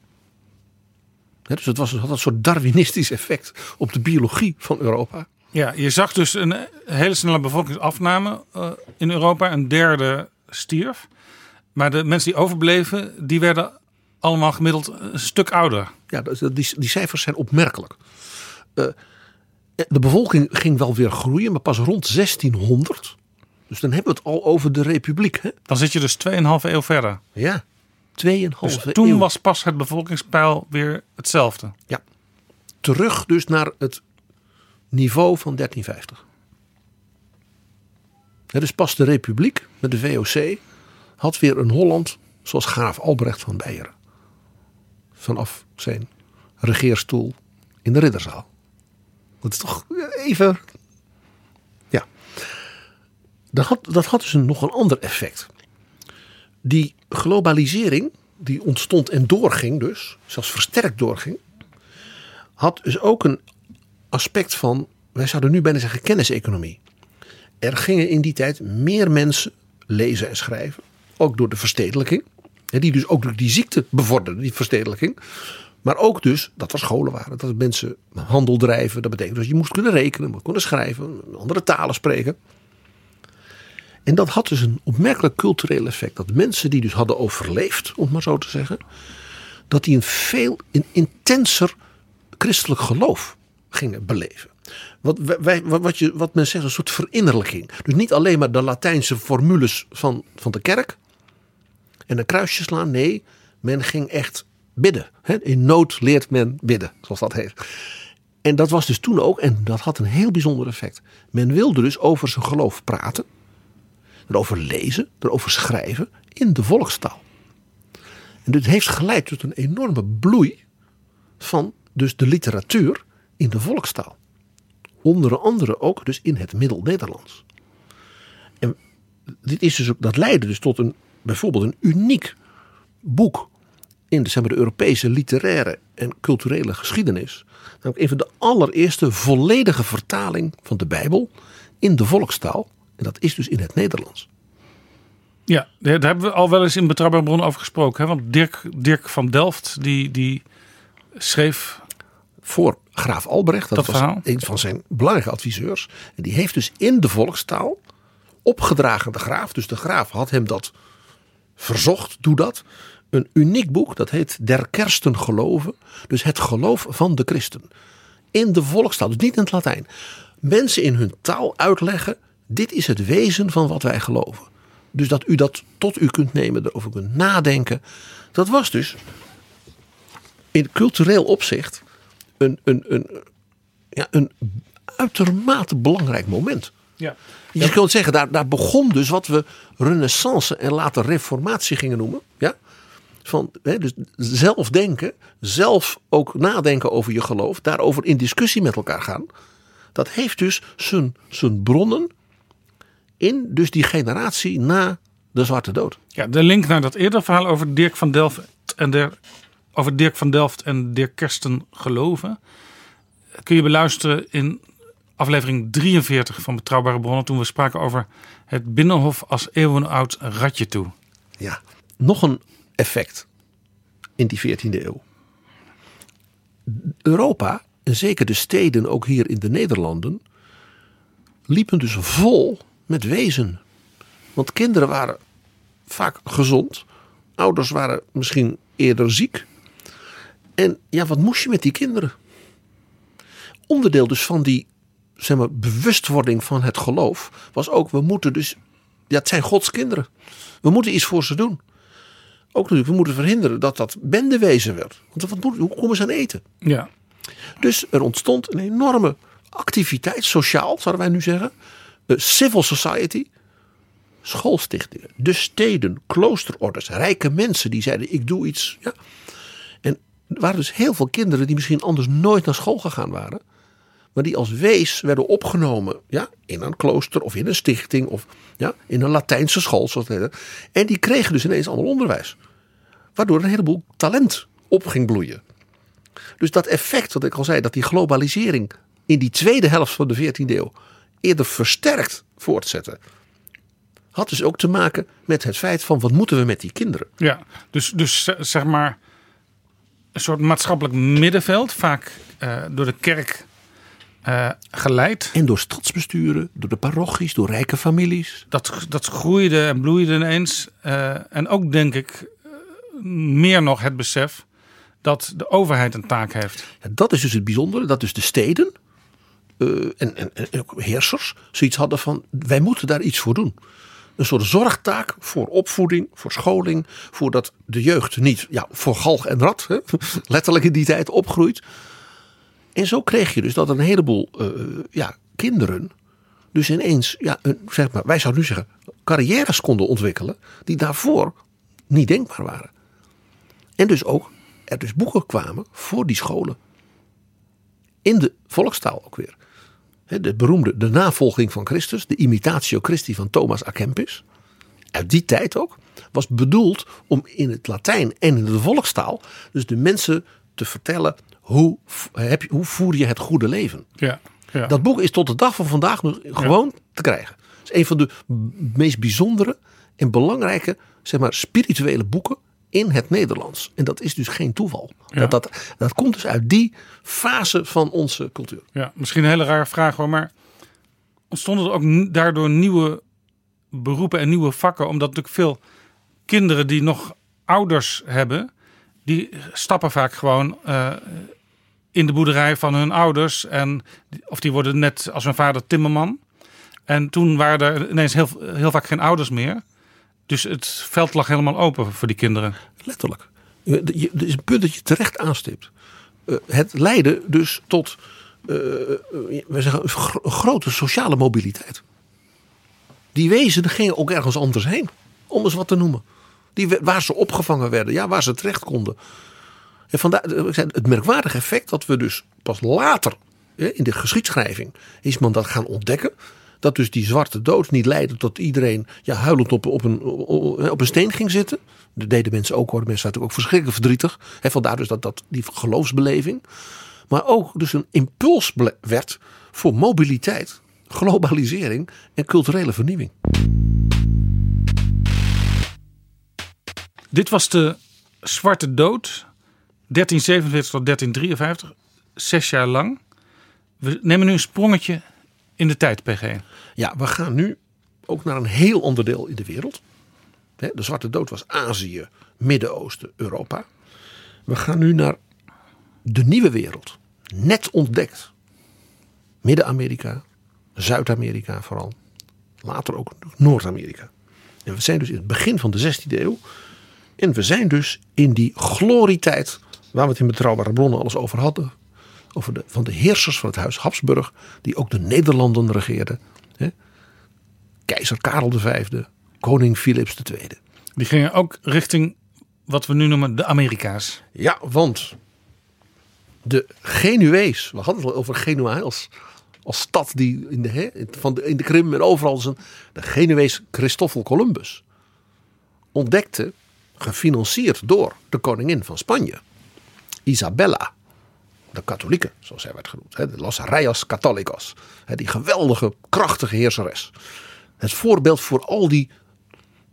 Dus het was, het had een soort Darwinistisch effect op de biologie van Europa.
Ja, je zag dus een hele snelle bevolkingsafname eh, in Europa. Een derde stierf. Maar de mensen die overbleven, die werden allemaal gemiddeld een stuk ouder.
Ja, dus die, die cijfers zijn opmerkelijk. Eh, de bevolking ging wel weer groeien, maar pas rond 1600. Dus dan hebben we het al over de republiek. Hè?
Dan zit je dus 2,5 eeuw verder.
Ja, 2,5
Dus
eeuw.
toen was pas het bevolkingspeil weer hetzelfde.
Ja, terug dus naar het niveau van 1350. Ja, dus pas de republiek met de VOC had weer een Holland zoals graaf Albrecht van Beieren. Vanaf zijn regeerstoel in de ridderzaal. Dat is toch even... Ja. Dat had, dat had dus een, nog een ander effect. Die globalisering die ontstond en doorging dus, zelfs versterkt doorging, had dus ook een aspect van, wij zouden nu bijna zeggen kenniseconomie. Er gingen in die tijd meer mensen lezen en schrijven, ook door de verstedelijking. Die dus ook die ziekte bevorderde, die verstedelijking. Maar ook dus dat er scholen waren, dat mensen handel drijven. Dat betekent dus je moest kunnen rekenen, moest kunnen schrijven, andere talen spreken. En dat had dus een opmerkelijk cultureel effect. Dat mensen die dus hadden overleefd, om maar zo te zeggen, dat die een veel een intenser christelijk geloof gingen beleven. Wat, wij, wat, je, wat men zegt, een soort verinnerlijking. Dus niet alleen maar de Latijnse formules van, van de kerk en een kruisje slaan. Nee, men ging echt bidden. In nood leert men bidden, zoals dat heet. En dat was dus toen ook, en dat had een heel bijzonder effect. Men wilde dus over zijn geloof praten, erover lezen, erover schrijven in de volkstaal. En dit heeft geleid tot een enorme bloei van dus de literatuur in de volkstaal. Onder andere ook dus in het Middel-Nederlands. En dit is dus ook, dat leidde dus tot een, bijvoorbeeld een uniek boek in de, zeg de Europese literaire en culturele geschiedenis. Namelijk een van de allereerste volledige vertaling van de Bijbel in de volkstaal. En dat is dus in het Nederlands.
Ja, daar hebben we al wel eens in Betrouwbare Bronnen over gesproken. Hè? Want Dirk, Dirk van Delft, die, die schreef
voor graaf Albrecht. Dat,
Dat
was
verhaal?
een van zijn belangrijke adviseurs. En die heeft dus in de volkstaal opgedragen de graaf. Dus de graaf had hem dat verzocht, doe dat. Een uniek boek, dat heet Der Kersten Geloven. Dus het geloof van de christen. In de volkstaal, dus niet in het Latijn. Mensen in hun taal uitleggen, dit is het wezen van wat wij geloven. Dus dat u dat tot u kunt nemen, erover kunt nadenken. Dat was dus in cultureel opzicht een, een, een, ja, een uitermate belangrijk moment.
Ja.
Je kunt zeggen, daar, daar begon dus wat we renaissance en later reformatie gingen noemen. Ja? Van, hè, dus zelf denken, zelf ook nadenken over je geloof, daarover in discussie met elkaar gaan. Dat heeft dus zijn, zijn bronnen in dus die generatie na de Zwarte Dood.
Ja, de link naar dat eerdere verhaal over Dirk van Delft en der, over Dirk van Delft en Dirk Kersten geloven. Kun je beluisteren in aflevering 43 van Betrouwbare Bronnen. Toen we spraken over het Binnenhof als eeuwenoud ratje toe.
Ja, nog een effect in die 14e eeuw. Europa, en zeker de steden, ook hier in de Nederlanden, liepen dus vol met wezen. Want kinderen waren vaak gezond, ouders waren misschien eerder ziek. En ja, wat moest je met die kinderen? Onderdeel dus van die zeg maar, bewustwording van het geloof was ook, we moeten dus, ja, het zijn Gods kinderen. We moeten iets voor ze doen. Ook natuurlijk, we moeten verhinderen dat dat bendewezen werd. Want wat moet, hoe komen ze aan eten?
Ja,
Dus er ontstond een enorme activiteit, sociaal zouden wij nu zeggen. Een civil society. Schoolstichtingen, de steden, kloosterorders, rijke mensen die zeiden ik doe iets. Ja. En er waren dus heel veel kinderen die misschien anders nooit naar school gegaan waren. maar die als wees werden opgenomen ja, in een klooster of in een stichting of ja, in een Latijnse school. Zoals het. En die kregen dus ineens ander onderwijs. Waardoor een heleboel talent op ging bloeien. Dus dat effect, wat ik al zei, dat die globalisering in die tweede helft van de 14e eeuw eerder versterkt voortzetten. Had dus ook te maken met het feit van wat moeten we met die kinderen.
Ja, dus, dus z- zeg maar een soort maatschappelijk middenveld, vaak eh, door de kerk eh, geleid.
En door stadsbesturen, door de parochies, door rijke families.
Dat, dat groeide en bloeide ineens. Eh, en ook denk ik eh, meer nog het besef dat de overheid een taak heeft.
Ja, dat is dus het bijzondere, dat dus de steden eh, en, en, ook heersers zoiets hadden van wij moeten daar iets voor doen. Een soort zorgtaak voor opvoeding, voor scholing, voordat de jeugd niet ja, voor galg en rat, hè, letterlijk in die tijd, opgroeit. En zo kreeg je dus dat een heleboel eh, ja, kinderen dus ineens, ja, zeg maar, wij zouden nu zeggen, carrières konden ontwikkelen die daarvoor niet denkbaar waren. En dus ook er dus boeken kwamen voor die scholen. In de volkstaal ook weer. De beroemde De navolging van Christus, de Imitatio Christi van Thomas à Kempis. Uit die tijd ook. Was bedoeld om in het Latijn en in de volkstaal. Dus de mensen te vertellen hoe, heb je, hoe voer je het goede leven.
Ja, ja.
Dat boek is tot de dag van vandaag nog gewoon te krijgen. Het is een van de meest bijzondere en belangrijke zeg maar, spirituele boeken in het Nederlands. En dat is dus geen toeval.
Ja.
Dat, dat, dat komt dus uit die fase van onze cultuur.
Ja, misschien een hele rare vraag hoor, maar ontstonden er ook daardoor nieuwe beroepen en nieuwe vakken? Omdat natuurlijk veel kinderen die nog ouders hebben, die stappen vaak gewoon eh, in de boerderij van hun ouders. En, of die worden net als hun vader timmerman. En toen waren er ineens heel, heel vaak geen ouders meer. Dus het veld lag helemaal open voor die kinderen.
Letterlijk. Je- Het een punt dat je terecht aanstipt. Eh, Het leidde dus tot eh, eh, we zeggen, grote sociale mobiliteit. Die wezen gingen ook ergens anders heen. Om eens wat te noemen. Die, waar ze opgevangen werden. Ja, waar ze terecht konden. En vandaar het merkwaardige effect dat we dus pas later in de geschiedschrijving is men dat gaan ontdekken. Dat dus die zwarte dood niet leidde tot iedereen ja, huilend op, op, een, op een steen ging zitten. Dat deden mensen ook hoor. Mensen waren natuurlijk ook verschrikkelijk verdrietig. Hè, vandaar dus dat, dat die geloofsbeleving. Maar ook dus een impuls werd voor mobiliteit, globalisering en culturele vernieuwing.
Dit was de Zwarte Dood, 1347 tot 1353, zes jaar lang. We nemen nu een sprongetje in de tijd, PG.
Ja, we gaan nu ook naar een heel ander deel in de wereld. De Zwarte Dood was Azië, Midden-Oosten, Europa. We gaan nu naar de nieuwe wereld. Net ontdekt. Midden-Amerika, Zuid-Amerika vooral. Later ook Noord-Amerika. En we zijn dus in het begin van de 16e eeuw. En we zijn dus in die glorietijd waar we het in betrouwbare bronnen alles over hadden. Over de, van de heersers van het huis Habsburg, die ook de Nederlanden regeerden. Hè? Keizer Karel V, koning Philips II.
Die gingen ook richting wat we nu noemen de Amerika's.
Ja, want de Genuees, we hadden het al over Genua als, als stad die in de, hè, van de, in de Krim en overal zijn. De Genuees Christoffel Columbus ontdekte, gefinancierd door de koningin van Spanje, Isabella, de katholieke, zoals zij werd genoemd, hè, de Los Reyes Católicos, hè, die geweldige, krachtige heerseres. Het voorbeeld voor al die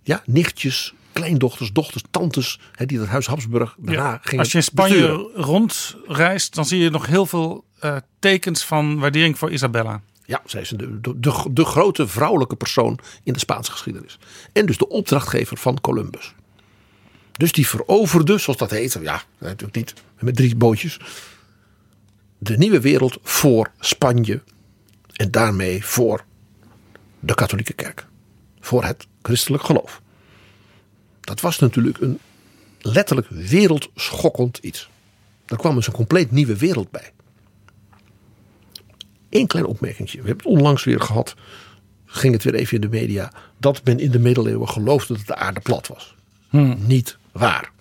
ja, nichtjes, kleindochters, dochters, tantes, hè, die dat huis Habsburg daarna gingen
Als je in Spanje
besturen.
rondreist, dan zie je nog heel veel eh, tekens van waardering voor Isabella.
Ja, zij is de, de, de, de grote vrouwelijke persoon in de Spaanse geschiedenis. En dus de opdrachtgever van Columbus. Dus die veroverde, zoals dat heet, ja, natuurlijk niet, met drie bootjes. De nieuwe wereld voor Spanje. En daarmee voor de katholieke kerk. Voor het christelijk geloof. Dat was natuurlijk een letterlijk wereldschokkend iets. Daar kwam dus een compleet nieuwe wereld bij. Eén klein opmerkingje. We hebben het onlangs weer gehad. Ging het weer even in de media. Dat men in de middeleeuwen geloofde dat de aarde plat was. Niet waar.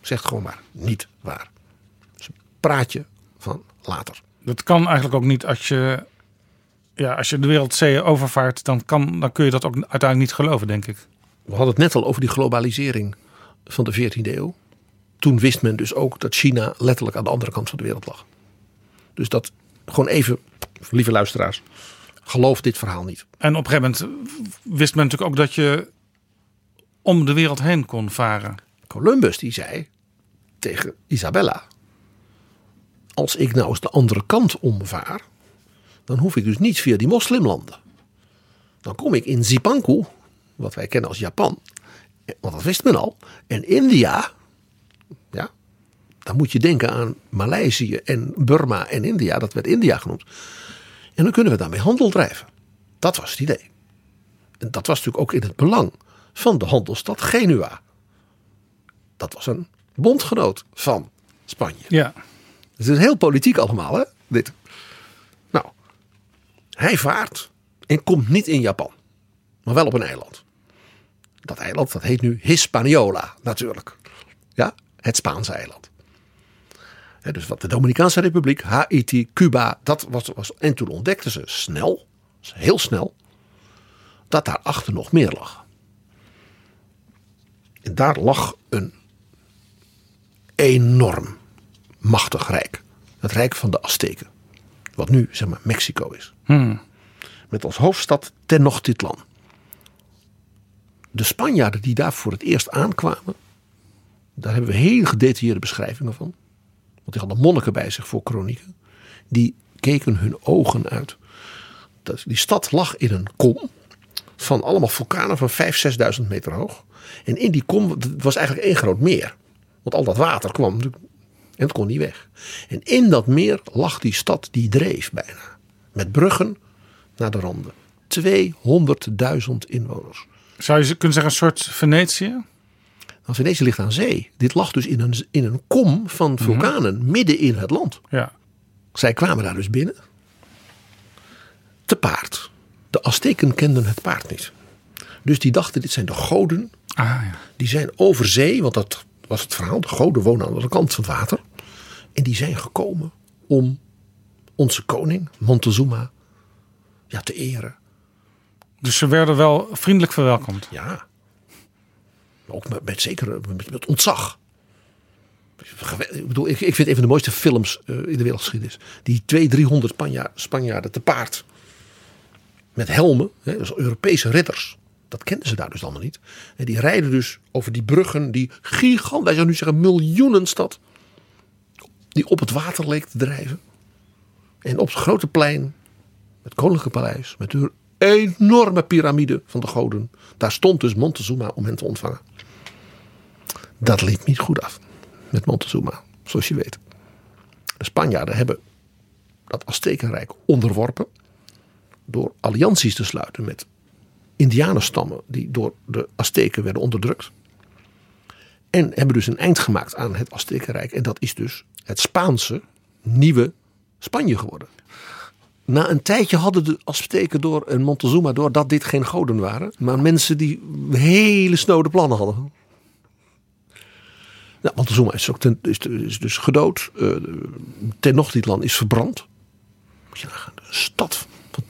Zegt gewoon maar. Niet waar. Dat is een praatje van later.
Dat kan eigenlijk ook niet als je, ja, als je de wereldzeeën overvaart, dan, kan, dan kun je dat ook uiteindelijk niet geloven, denk ik.
We hadden het net al over die globalisering van de 14e eeuw. Toen wist men dus ook dat China letterlijk aan de andere kant van de wereld lag. Dus dat gewoon even, lieve luisteraars, geloof dit verhaal niet.
En op een gegeven moment wist men natuurlijk ook dat je om de wereld heen kon varen.
Columbus die zei tegen Isabella: Als ik nou eens de andere kant omvaar, dan hoef ik dus niet via die moslimlanden. Dan kom ik in Zipanku, wat wij kennen als Japan, want dat wist men al. En India, ja, dan moet je denken aan Maleisië en Burma en India, dat werd India genoemd. En dan kunnen we daarmee handel drijven. Dat was het idee. En dat was natuurlijk ook in het belang van de handelsstad Genua. Dat was een bondgenoot van Spanje.
Ja.
Het is heel politiek allemaal, hè? Dit. Nou, hij vaart en komt niet in Japan, maar wel op een eiland. Dat eiland, dat heet nu Hispaniola, natuurlijk. Ja, het Spaanse eiland. Dus wat de Dominicaanse Republiek, Haiti, Cuba, dat was, was. En toen ontdekten ze snel, heel snel, dat daarachter nog meer lag. En daar lag een enorm machtig rijk. Het rijk van de Azteken. Wat nu zeg maar Mexico is. Met als hoofdstad Tenochtitlan. De Spanjaarden die daar voor het eerst aankwamen. Daar hebben we heel gedetailleerde beschrijvingen van. Want die hadden monniken bij zich voor kronieken. Die keken hun ogen uit. Dat- Die stad lag in een kom. Van allemaal vulkanen van 5.000, 6.000 meter hoog. En in die kom was eigenlijk één groot meer. Want al dat water kwam en het kon niet weg. En in dat meer lag die stad die dreef bijna. Met bruggen naar de randen. 200.000 inwoners.
Zou je kunnen zeggen een soort Venetië?
Nou, Venetië ligt aan zee. Dit lag dus in een, in een kom van vulkanen midden in het land.
Ja.
Zij kwamen daar dus binnen. Te paard. De Azteken kenden het paard niet. Dus die dachten, dit zijn de goden.
Ah, ja.
Die zijn over zee, want dat was het verhaal. De goden wonen aan de andere kant van het water. En die zijn gekomen om onze koning, Montezuma, ja, te eren.
Dus ze werden wel vriendelijk verwelkomd.
Ja. Ook met, met zeker met, met ontzag. Ik bedoel, ik, ik vind een van de mooiste films eh, in de wereldgeschiedenis. Die 200, 300 Spanja, Spanjaarden te paard. Met helmen, hè, dus Europese ridders. Dat kenden ze daar dus allemaal niet. En die rijden dus over die bruggen, die gigant, wij zouden nu zeggen miljoenenstad. Die op het water leek te drijven. En op het grote plein, het Koninklijke Paleis, met de enorme piramide van de goden. Daar stond dus Montezuma om hen te ontvangen. Dat liep niet goed af met Montezuma, zoals je weet. De Spanjaarden hebben dat Aztekenrijk onderworpen door allianties te sluiten met indianenstammen die door de Azteken werden onderdrukt. En hebben dus een eind gemaakt aan het Aztekenrijk. En dat is dus het Spaanse nieuwe Spanje geworden. Na een tijdje hadden de Azteken door en Montezuma door dat dit geen goden waren. Maar mensen die hele snode plannen hadden. Nou, Montezuma is, ook ten, is, is dus gedood. Uh, Tenochtitlan is verbrand. Je een stad van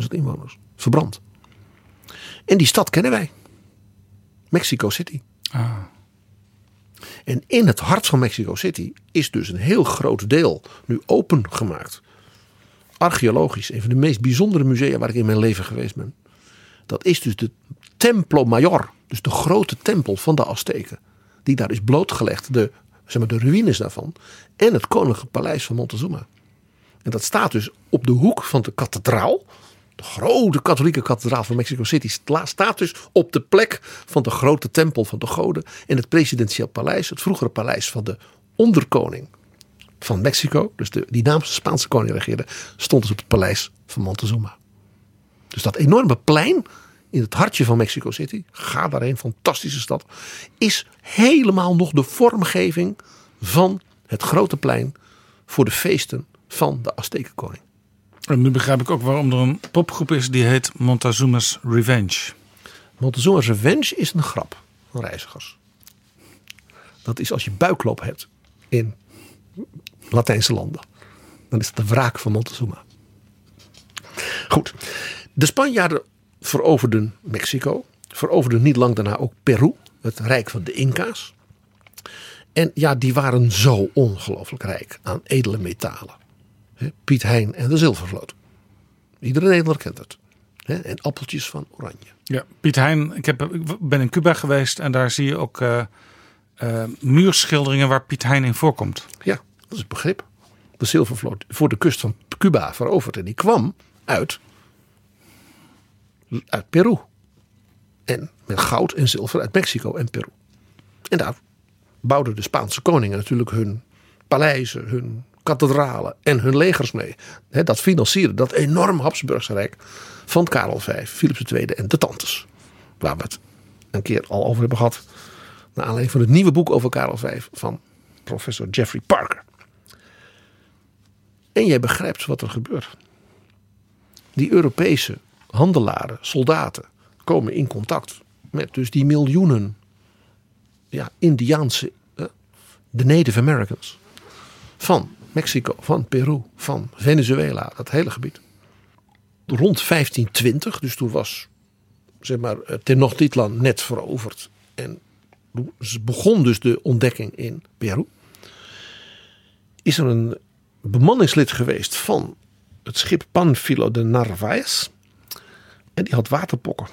200.000 inwoners. Verbrand. En die stad kennen wij. Mexico City.
Ah.
En in het hart van Mexico City is dus een heel groot deel nu opengemaakt. Archeologisch, een van de meest bijzondere musea waar ik in mijn leven geweest ben. Dat is dus de Templo Mayor, dus de grote tempel van de Azteken. Die daar is blootgelegd, de, zeg maar, de ruïnes daarvan. En het koninklijke paleis van Montezuma. En dat staat dus op de hoek van de kathedraal. Grote katholieke kathedraal van Mexico City staat dus op de plek van de grote tempel van de goden. En het presidentieel paleis, het vroegere paleis van de onderkoning van Mexico, dus de, die namens de Spaanse koning regeerde, stond dus op het paleis van Montezuma. Dus dat enorme plein in het hartje van Mexico City, ga daarheen, fantastische stad, is helemaal nog de vormgeving van het grote plein voor de feesten van de Aztekenkoning.
En nu begrijp ik ook waarom er een popgroep is die heet Montezuma's Revenge.
Montezuma's Revenge is een grap van reizigers. Dat is als je buikloop hebt in Latijnse landen. Dan is het de wraak van Montezuma. Goed. De Spanjaarden veroverden Mexico. Veroverden niet lang daarna ook Peru. Het rijk van de Inca's. En ja, die waren zo ongelooflijk rijk aan edele metalen. Piet Hein en de zilvervloot. Iedere Nederlander kent het. En appeltjes van oranje.
Ja, Piet Hein, ik, heb, ik ben in Cuba geweest en daar zie je ook eh, eh, muurschilderingen waar Piet Hein in voorkomt.
Ja, dat is het begrip. De zilvervloot voor de kust van Cuba veroverd. En die kwam uit, uit Peru. En met goud en zilver uit Mexico en Peru. En daar bouwden de Spaanse koningen natuurlijk hun paleizen, hun kathedralen en hun legers mee. Dat financierde dat enorm Habsburgse rijk van Karel V, Philips II en de tantes. Waar we het een keer al over hebben gehad. Naar aanleiding van het nieuwe boek over Karel V van professor Jeffrey Parker. En jij begrijpt wat er gebeurt. Die Europese handelaren, soldaten, komen in contact met dus die miljoenen ja, Indiaanse, de Native Americans. Van Mexico, van Peru, van Venezuela, dat hele gebied. Rond 1520, dus toen was zeg maar, eh, Tenochtitlan net veroverd. En begon dus de ontdekking in Peru. Is er een bemanningslid geweest van het schip Panfilo de Narvaez. En die had waterpokken.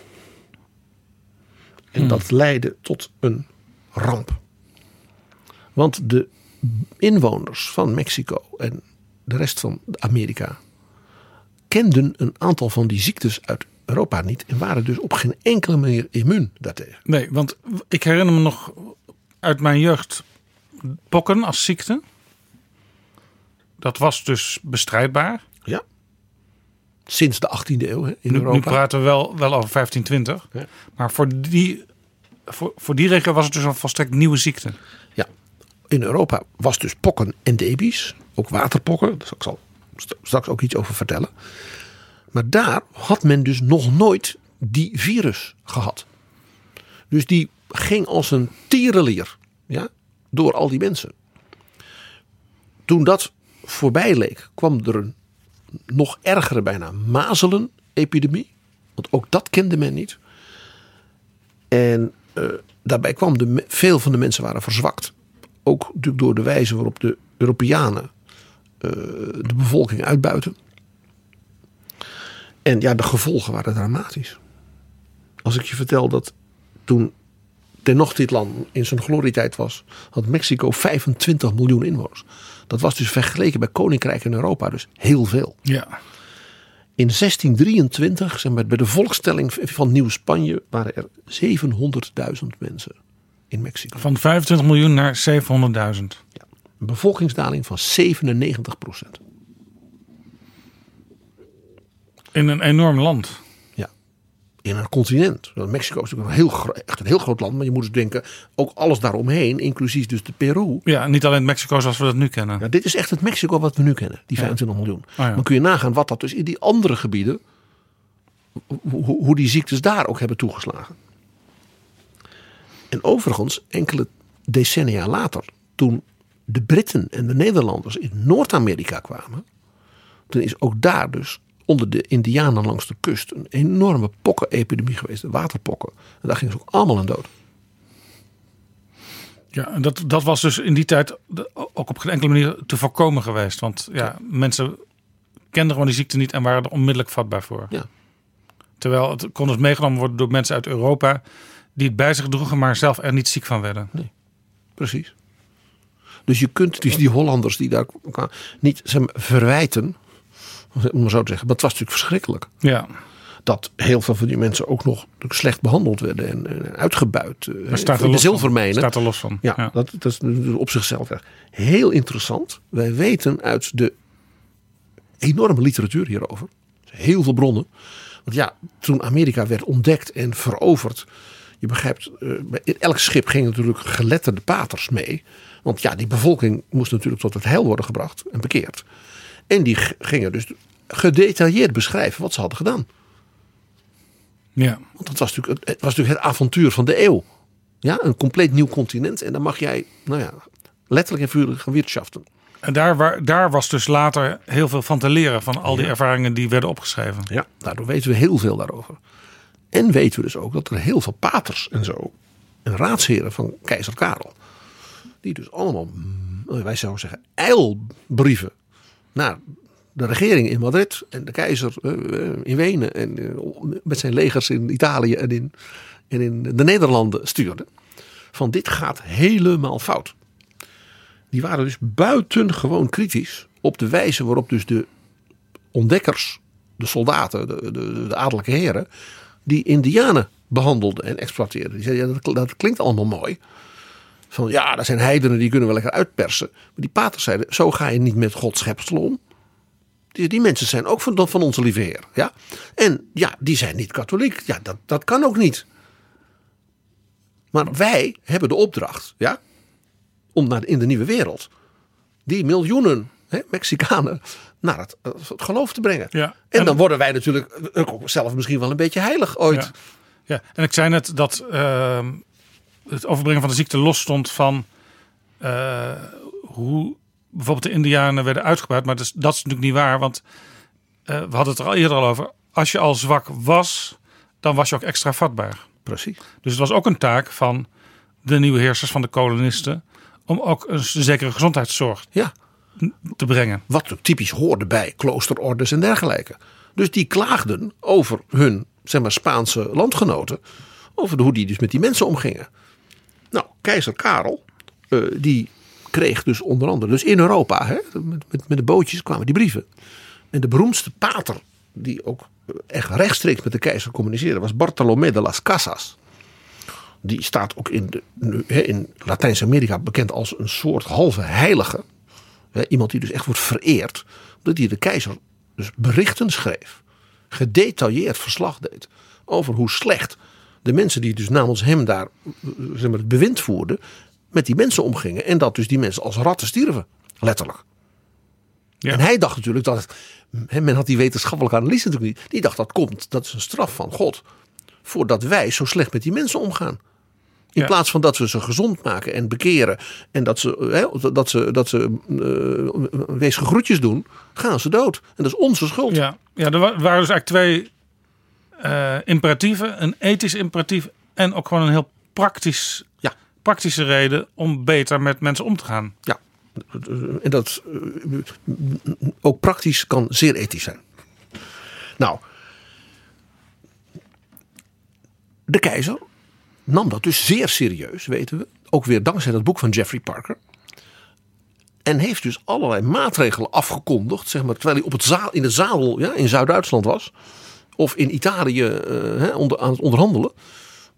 En dat leidde tot een ramp. Want de inwoners van Mexico en de rest van Amerika kenden een aantal van die ziektes uit Europa niet en waren dus op geen enkele manier immuun daartegen.
Nee, want ik herinner me nog uit mijn jeugd pokken als ziekte. Dat was dus bestrijdbaar.
Ja. Sinds de 18e eeuw hè, in
Nu,
Europa.
nu praten we wel, wel over 1520.
Ja.
Maar voor die, voor, voor die regio was het dus een volstrekt nieuwe ziekte.
In Europa was dus pokken endemisch. Ook waterpokken. Daar zal ik zal st- straks ook iets over vertellen. Maar daar had men dus nog nooit die virus gehad. Dus die ging als een tierenlier ja, door al die mensen. Toen dat voorbij leek, kwam er een nog ergere bijna mazelen-epidemie. Want ook dat kende men niet. En eh, daarbij kwam de, veel van de mensen waren verzwakt. Ook natuurlijk door de wijze waarop de Europeanen eh, de bevolking uitbuiten. En ja, de gevolgen waren dramatisch. Als ik je vertel dat toen Tenochtitlan in zijn glorietijd was, had Mexico 25 miljoen inwoners. Dat was dus vergeleken bij Koninkrijk in Europa dus heel veel.
Ja.
In 1623, zeg maar, bij de volkstelling van Nieuw-Spanje, waren er 700.000 mensen in Mexico.
Van 25 miljoen naar 700.000.
Een bevolkingsdaling van 97 procent.
In een enorm land.
Ja. In een continent. Mexico is natuurlijk een heel, echt een heel groot land. Maar je moet dus denken, ook alles daaromheen, inclusief dus de Peru.
Ja, niet alleen Mexico zoals we dat nu kennen.
Ja, dit is echt het Mexico wat we nu kennen, die 25 miljoen.
ja.
Dan kun je nagaan wat dat dus in die andere gebieden, hoe- hoe die ziektes daar ook hebben toegeslagen. En overigens, enkele decennia later, toen de Britten en de Nederlanders in Noord-Amerika kwamen, toen is ook daar dus onder de Indianen langs de kust een enorme pokkenepidemie geweest, de waterpokken. En daar gingen ze ook allemaal aan dood.
Ja, en dat, dat was dus in die tijd ook op geen enkele manier te voorkomen geweest. Want ja, mensen kenden gewoon die ziekte niet en waren er onmiddellijk vatbaar voor.
Ja.
Terwijl het kon dus meegenomen worden door mensen uit Europa die het bij zich droegen, maar zelf er niet ziek van werden.
Precies. Dus je kunt dus die Hollanders die daar niet zeg maar, verwijten, om maar zo te zeggen. Maar het was natuurlijk verschrikkelijk.
Ja,
Dat heel veel van die mensen ook nog slecht behandeld werden en, en uitgebuit. eh,
maar staat er
de
los
zilvermijnen.
Van. Staat er los van.
Ja, Dat, dat is natuurlijk op zichzelf echt heel interessant. Wij weten uit de enorme literatuur hierover, heel veel bronnen. Want ja, toen Amerika werd ontdekt en veroverd, je begrijpt, eh, bij elk schip gingen natuurlijk geletterde paters mee. Want ja, die bevolking moest natuurlijk tot het heil worden gebracht en bekeerd. En die gingen dus gedetailleerd beschrijven wat ze hadden gedaan.
Ja.
Want dat was natuurlijk, het het was natuurlijk het avontuur van de eeuw. Ja, een compleet nieuw continent. En dan mag jij, nou ja, letterlijk en vuurlijk gaan wirtschaften.
En daar, waar, daar was dus later heel veel van te leren van al die ervaringen die werden opgeschreven.
Ja, daardoor weten we heel veel daarover. En weten we dus ook dat er heel veel paters en zo, en raadsheren van keizer Karel, die dus allemaal, mm, wij zouden zeggen, eilbrieven naar de regering in Madrid en de keizer eh, eh, in Wenen en eh, met zijn legers in Italië en in, en in de Nederlanden stuurde. Van dit gaat helemaal fout. Die waren dus buitengewoon kritisch op de wijze waarop dus de ontdekkers, de soldaten, de, de, de adellijke heren, die indianen behandelden en exploiteerden. Die zeiden, ja, dat, dat klinkt allemaal mooi. Van ja, dat zijn heidenen die kunnen we lekker uitpersen. Maar die paters zeiden, zo ga je niet met Gods schepsel om. Die, die mensen zijn ook van, van onze lieve Heer. Ja? En ja, die zijn niet katholiek. Ja, dat, dat kan ook niet. Maar wij hebben de opdracht, ja, om naar, in de nieuwe wereld die miljoenen hè, Mexicanen naar het, eh, het geloof te brengen.
Ja,
En,
en-
dan worden wij natuurlijk ook zelf misschien wel een beetje heilig ooit.
Ja. Ja, en ik zei net dat ehm, het overbrengen van de ziekte los stond van eh, hoe bijvoorbeeld de Indianen werden uitgebuit. Maar dat is, dat is natuurlijk niet waar, want eh, we hadden het er al eerder al over. Als je al zwak was, dan was je ook extra vatbaar.
Precies.
Dus het was ook een taak van de nieuwe heersers van de kolonisten om ook een zekere gezondheidszorg
Ja,
te brengen.
wat typisch hoorde bij kloosterordes en dergelijke. Dus die klaagden over hun zeg maar, Spaanse landgenoten. Over hoe die dus met die mensen omgingen. Nou, keizer Karel, eh, die kreeg dus onder andere, dus in Europa, hè, met, met, met de bootjes kwamen die brieven. En de beroemdste pater, die ook echt rechtstreeks met de keizer communiceerde, was Bartolomé de las Casas. Die staat ook in, de, in Latijns-Amerika bekend als een soort halve heilige. Iemand die dus echt wordt vereerd. Omdat hij de keizer dus berichten schreef. Gedetailleerd verslag deed. Over hoe slecht de mensen die dus namens hem daar zeg maar, het bewind voerden. Met die mensen omgingen. En dat dus die mensen als ratten stierven. Letterlijk.
Ja.
En hij dacht natuurlijk dat men had die wetenschappelijke analyse natuurlijk niet. Die dacht dat komt, dat is een straf van God. Voordat wij zo slecht met die mensen omgaan. In
Ja.
plaats van dat we ze gezond maken en bekeren. En dat ze, hè, dat ze, dat ze uh, weesige groetjes doen. Gaan ze dood. En dat is onze schuld.
Ja, ja er wa- waren dus eigenlijk twee eh, imperatieven. Een ethisch imperatief en ook gewoon een heel praktisch,
Ja.
praktische reden om beter met mensen om te gaan.
Ja. En dat eh, ook praktisch kan zeer ethisch zijn. Nou, de keizer nam dat dus zeer serieus, weten we. Ook weer dankzij dat boek van Jeffrey Parker. En heeft dus allerlei maatregelen afgekondigd, zeg maar, terwijl hij op het zaal, in de zadel ja, in Zuid-Duitsland was. Of in Italië eh, onder, aan het onderhandelen.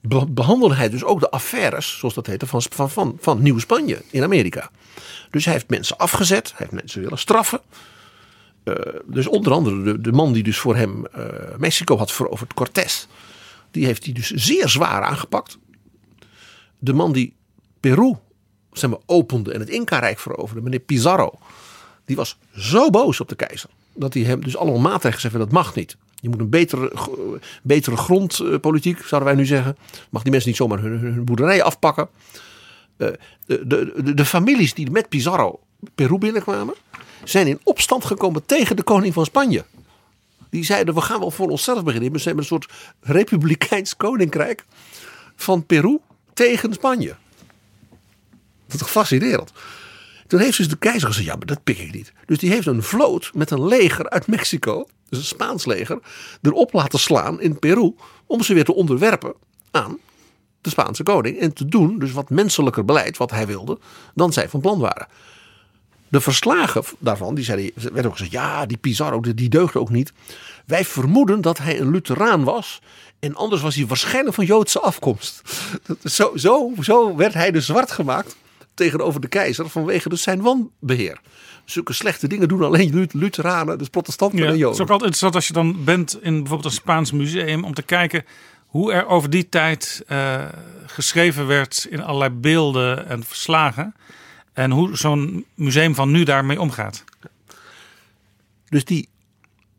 Be- behandelde hij dus ook de affaires, zoals dat heette, van, van, van, van Nieuw-Spanje in Amerika. Dus hij heeft mensen afgezet, hij heeft mensen willen straffen. Eh, dus onder andere de, de man die dus voor hem eh, Mexico had veroverd, Cortés. Die heeft hij dus zeer zwaar aangepakt. De man die Peru zeg maar, opende en het Inca-rijk veroverde, meneer Pizarro. Die was zo boos op de keizer. Dat hij hem dus allemaal maatregelen zei dat mag niet. Je moet een betere, betere grondpolitiek, zouden wij nu zeggen. Mag die mensen niet zomaar hun, hun boerderijen afpakken. Eh, de, de, de, de families die met Pizarro Peru binnenkwamen, zijn in opstand gekomen tegen de koning van Spanje. Die zeiden, we gaan wel voor onszelf beginnen. We zijn een soort republikeins koninkrijk van Peru tegen Spanje. Dat is toch. Toen heeft dus de keizer gezegd, ja, maar dat pik ik niet. Dus die heeft een vloot met een leger uit Mexico, dus een Spaans leger, erop laten slaan in Peru om ze weer te onderwerpen aan de Spaanse koning. En te doen dus wat menselijker beleid, wat hij wilde, dan zij van plan waren. De verslagen daarvan, die zeiden, werd ook gezegd, ja, die Pizarro, die deugde ook niet. Wij vermoeden dat hij een Lutheraan was. En anders was hij waarschijnlijk van Joodse afkomst. Zo, zo, zo werd hij dus zwart gemaakt tegenover de keizer vanwege dus zijn wanbeheer. Zulke slechte dingen doen alleen Lu- Lutheranen, dus protestanten
Ja,
en
het
Joden.
is ook altijd interessant als je dan bent in bijvoorbeeld een Spaans museum om te kijken hoe er over die tijd eh, geschreven werd in allerlei beelden en verslagen. En hoe zo'n museum van nu daarmee omgaat.
Dus die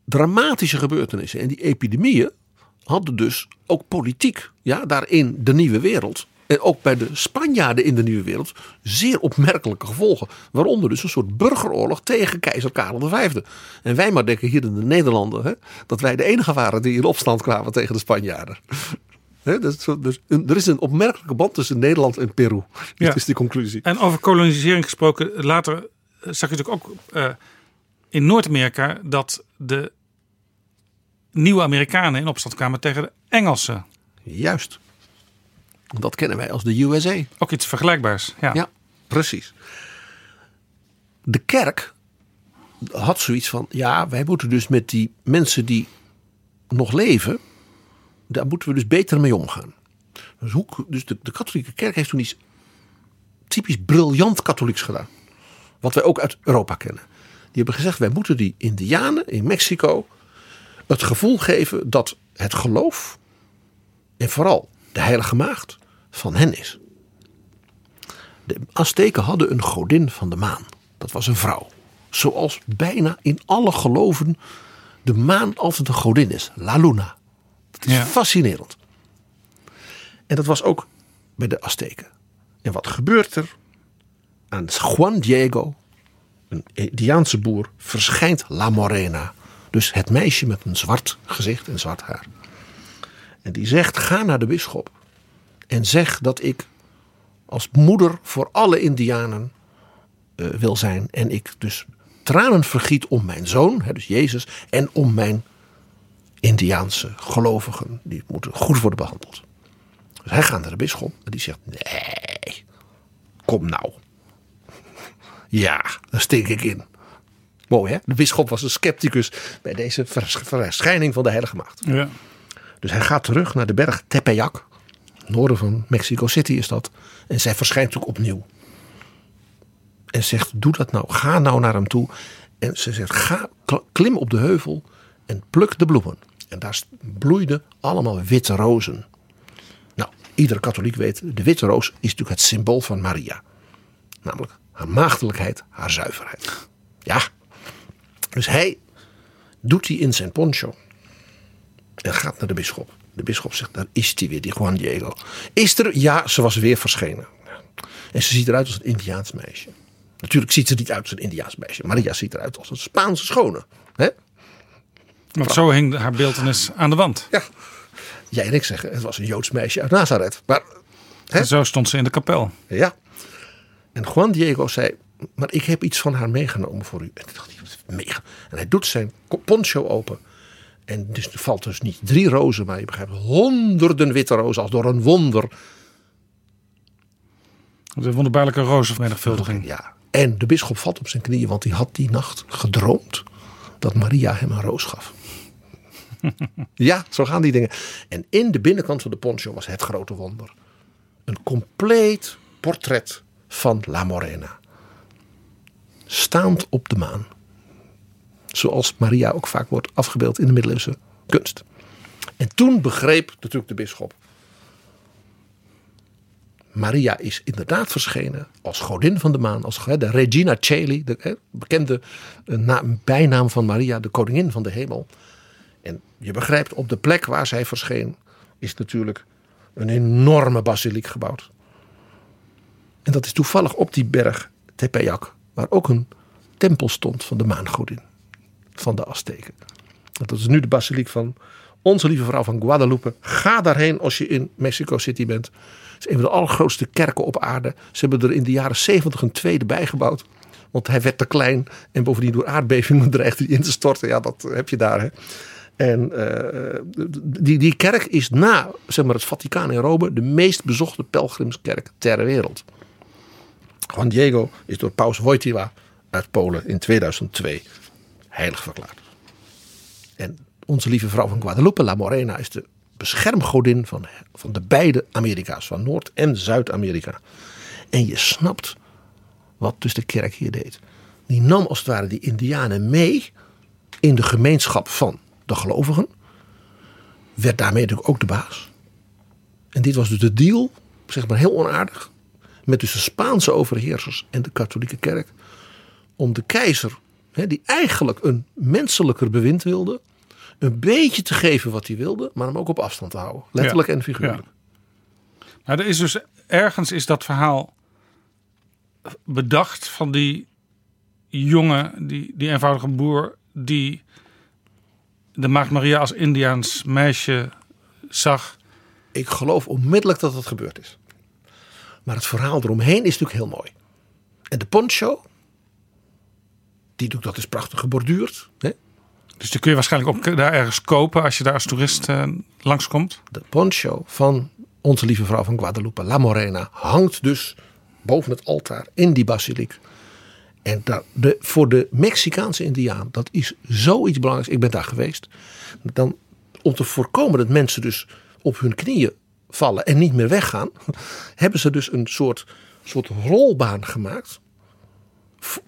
dramatische gebeurtenissen en die epidemieën hadden dus ook politiek, ja, daarin de nieuwe wereld en ook bij de Spanjaarden in de Nieuwe Wereld zeer opmerkelijke gevolgen. Waaronder dus een soort burgeroorlog tegen keizer Karel V. En wij maar denken hier in de Nederlanden hè, dat wij de enige waren die in opstand kwamen tegen de Spanjaarden. Hè, dus, dus een- er is een opmerkelijke band tussen Nederland en Peru.
Ja.
Dat is die conclusie.
En over kolonisering gesproken, later eh, zag je natuurlijk ook eh, in Noord-Amerika dat de nieuwe Amerikanen in opstand kwamen tegen de Engelsen.
Juist. Dat kennen wij als de USA.
Ook iets vergelijkbaars. Ja.
Ja, precies. De kerk had zoiets van: ja, wij moeten dus met die mensen die nog leven, daar moeten we dus beter mee omgaan. Dus, hoe, dus de, de katholieke kerk heeft toen iets typisch briljant katholieks gedaan. Wat wij ook uit Europa kennen. Die hebben gezegd: wij moeten die Indianen in Mexico het gevoel geven dat het geloof en vooral de Heilige Maagd van hen is. De Azteken hadden een godin van de maan. Dat was een vrouw. Zoals bijna in alle geloven de maan altijd een godin is. La Luna. Dat is
Ja.
fascinerend. En dat was ook bij de Azteken. En wat gebeurt er? Aan Juan Diego, een Indiaanse boer, verschijnt La Morena. Dus het meisje met een zwart gezicht en zwart haar. En die zegt: ga naar de bisschop en zeg dat ik als moeder voor alle Indianen eh, wil zijn. En ik dus tranen vergiet om mijn zoon, hè, dus Jezus, en om mijn Indiaanse gelovigen. Die moeten goed worden behandeld. Dus hij gaat naar de bisschop en die zegt: Nee, kom nou. Ja, daar stink ik in. Mooi hè? De bisschop was een scepticus bij deze vers- verschijning van de Heilige Maagd.
Ja.
Dus hij gaat terug naar de berg Tepeyac. Noorden van Mexico City is dat. En zij verschijnt ook opnieuw. En zegt, doe dat nou. Ga nou naar hem toe. En ze zegt, ga, kl- klim op de heuvel en pluk de bloemen. En daar bloeiden allemaal witte rozen. Nou, iedere katholiek weet, de witte roos is natuurlijk het symbool van Maria. Namelijk haar maagdelijkheid, haar zuiverheid. Ja. Dus hij doet die in zijn poncho. En gaat naar de bisschop. De bisschop zegt, daar is hij weer, die Juan Diego. Is er? Ja, ze was weer verschenen. En ze ziet eruit als een Indiaans meisje. Natuurlijk ziet ze niet uit als een Indiaans meisje. Maria ziet eruit als een Spaanse schone. Hè?
Want zo hing haar beeldenis aan de wand.
Ja. Jij en ik zeggen, het was een Joods meisje uit Nazareth. Maar Hè?
En zo stond ze in de kapel.
ja. En Juan Diego zei, maar ik heb iets van haar meegenomen voor u. En ik dacht, hij, mega. En hij doet zijn poncho open. En dus er valt dus niet drie rozen, maar je begrijpt honderden witte rozen als door een wonder.
De wonderbaarlijke rozenvermenigvuldiging.
Ja. En de bisschop valt op zijn knieën, want hij had die nacht gedroomd dat Maria hem een roos gaf. ja, zo gaan die dingen. En in de binnenkant van de poncho was het grote wonder. Een compleet portret van La Morena. Staand op de maan. Zoals Maria ook vaak wordt afgebeeld in de middeleeuwse kunst. En toen begreep natuurlijk de bisschop. Maria is inderdaad verschenen als godin van de maan, als de Regina Caeli, de bekende eh, na- bijnaam van Maria, de koningin van de hemel. En je begrijpt, op de plek waar zij verscheen, is natuurlijk een enorme basiliek gebouwd. En dat is toevallig op die berg Tepeyac, waar ook een tempel stond van de maangodin van de Azteken. Dat is nu de basiliek van onze lieve vrouw van Guadalupe. Ga daarheen als je in Mexico City bent. Het is een van de allergrootste kerken op aarde. Ze hebben er in de jaren 70 een tweede bijgebouwd. Want hij werd te klein en bovendien door aardbevingen dreigde hij in te storten. Ja, dat heb je daar. Hè. En eh, die, die kerk is na zeg maar, het Vaticaan in Rome de meest bezochte pelgrimskerk ter wereld. Juan Diego is door paus Wojtyła uit Polen in 2002 heilig verklaard. En onze lieve vrouw van Guadalupe, La Morena, is de beschermgodin van, van de beide Amerika's, van Noord- en Zuid-Amerika. En je snapt wat dus de kerk hier deed. Die nam als het ware die Indianen mee in de gemeenschap van de gelovigen. Werd daarmee natuurlijk ook de baas. En dit was dus de deal, zeg maar heel onaardig, met dus de Spaanse overheersers en de katholieke kerk. Om de keizer, hè, die eigenlijk een menselijker bewind wilde, een beetje te geven wat hij wilde, maar hem ook op afstand te houden. Letterlijk
Ja.
en figuurlijk.
Maar er is dus ergens is dat verhaal bedacht van die jongen, die, die eenvoudige boer, die de Maagd Maria als Indiaans meisje zag.
Ik geloof onmiddellijk dat het gebeurd is. Maar het verhaal eromheen is natuurlijk heel mooi. En de poncho, die doet dat is prachtig geborduurd. Hè?
Dus die kun je waarschijnlijk ook daar ergens kopen als je daar als toerist eh, langskomt.
De poncho van onze lieve vrouw van Guadalupe, La Morena, hangt dus boven het altaar in die basiliek. En daar, de, voor de Mexicaanse Indiaan, dat is zoiets belangrijks. Ik ben daar geweest. Dan, om te voorkomen dat mensen dus op hun knieën vallen en niet meer weggaan, hebben ze dus een soort, soort rolbaan gemaakt.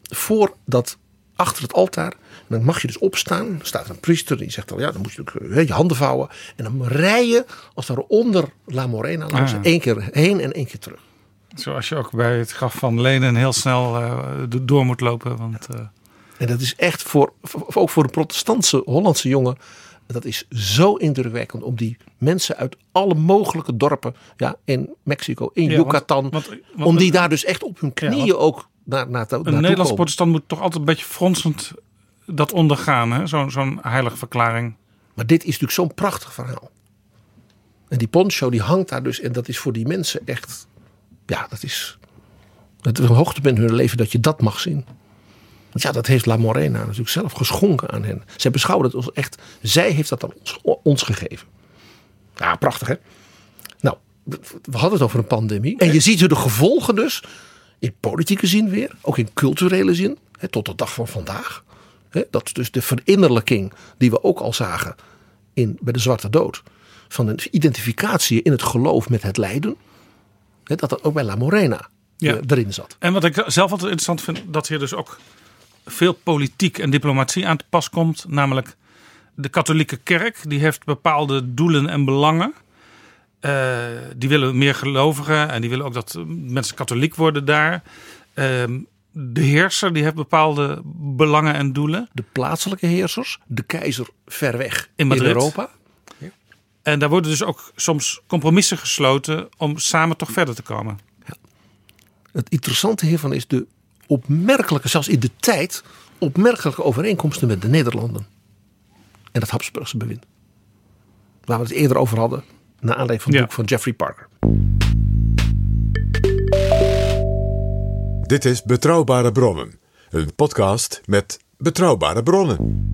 Voor dat achter het altaar. En dan mag je dus opstaan. Er staat een priester die zegt dan, ja, dan moet je eh, je handen vouwen. En dan rij je als daar onder La Morena langs.
Ah.
één keer heen en één keer terug.
Zoals je ook bij het graf van Lenen heel snel eh, door moet lopen. Want eh,
En dat is echt voor, voor- ook voor de protestantse Hollandse jongen. Dat is zo indrukwekkend om die mensen uit alle mogelijke dorpen ja, in Mexico, in
Ja,
Yucatan.
want- want- want
om die daar dus echt op hun knieën ook naar, naar,
een Nederlands protestant moet toch altijd een beetje fronsend dat ondergaan. hè? Zo'n zo'n heilige verklaring.
Maar dit is natuurlijk zo'n prachtig verhaal. En die poncho die hangt daar dus. En dat is voor die mensen echt. Ja, dat is. Het is een hoogtepunt in hun leven dat je dat mag zien. Want ja, dat heeft La Morena natuurlijk zelf geschonken aan hen. Zij beschouwen het als echt. Zij heeft dat aan ons, ons gegeven. Ja, prachtig hè. Nou, we hadden het over een pandemie. En je ziet de gevolgen dus. In politieke zin weer. Ook in culturele zin. Hè, tot de dag van vandaag. Hè, dat is dus de verinnerlijking die we ook al zagen in, bij de Zwarte Dood. Van een identificatie in het geloof met het lijden. Hè, dat dat ook bij La Morena
Ja.
eh, erin zat.
En wat ik zelf altijd interessant vind, dat hier dus ook veel politiek en diplomatie aan te pas komt. Namelijk de katholieke kerk, die heeft bepaalde doelen en belangen. Eh, die willen meer gelovigen en die willen ook dat mensen katholiek worden daar. Ehm, de heerser, die heeft bepaalde belangen en doelen.
De plaatselijke heersers, de keizer ver weg
In.
Europa.
En daar worden dus ook soms compromissen gesloten om samen toch verder te komen.
Het interessante hiervan is de opmerkelijke, zelfs in de tijd, opmerkelijke overeenkomsten met de Nederlanden. En het Habsburgse bewind. Waar we het eerder over hadden, naar aanleiding van het
Ja.
boek van Jeffrey Parker.
Dit is Betrouwbare Bronnen, een podcast met betrouwbare bronnen.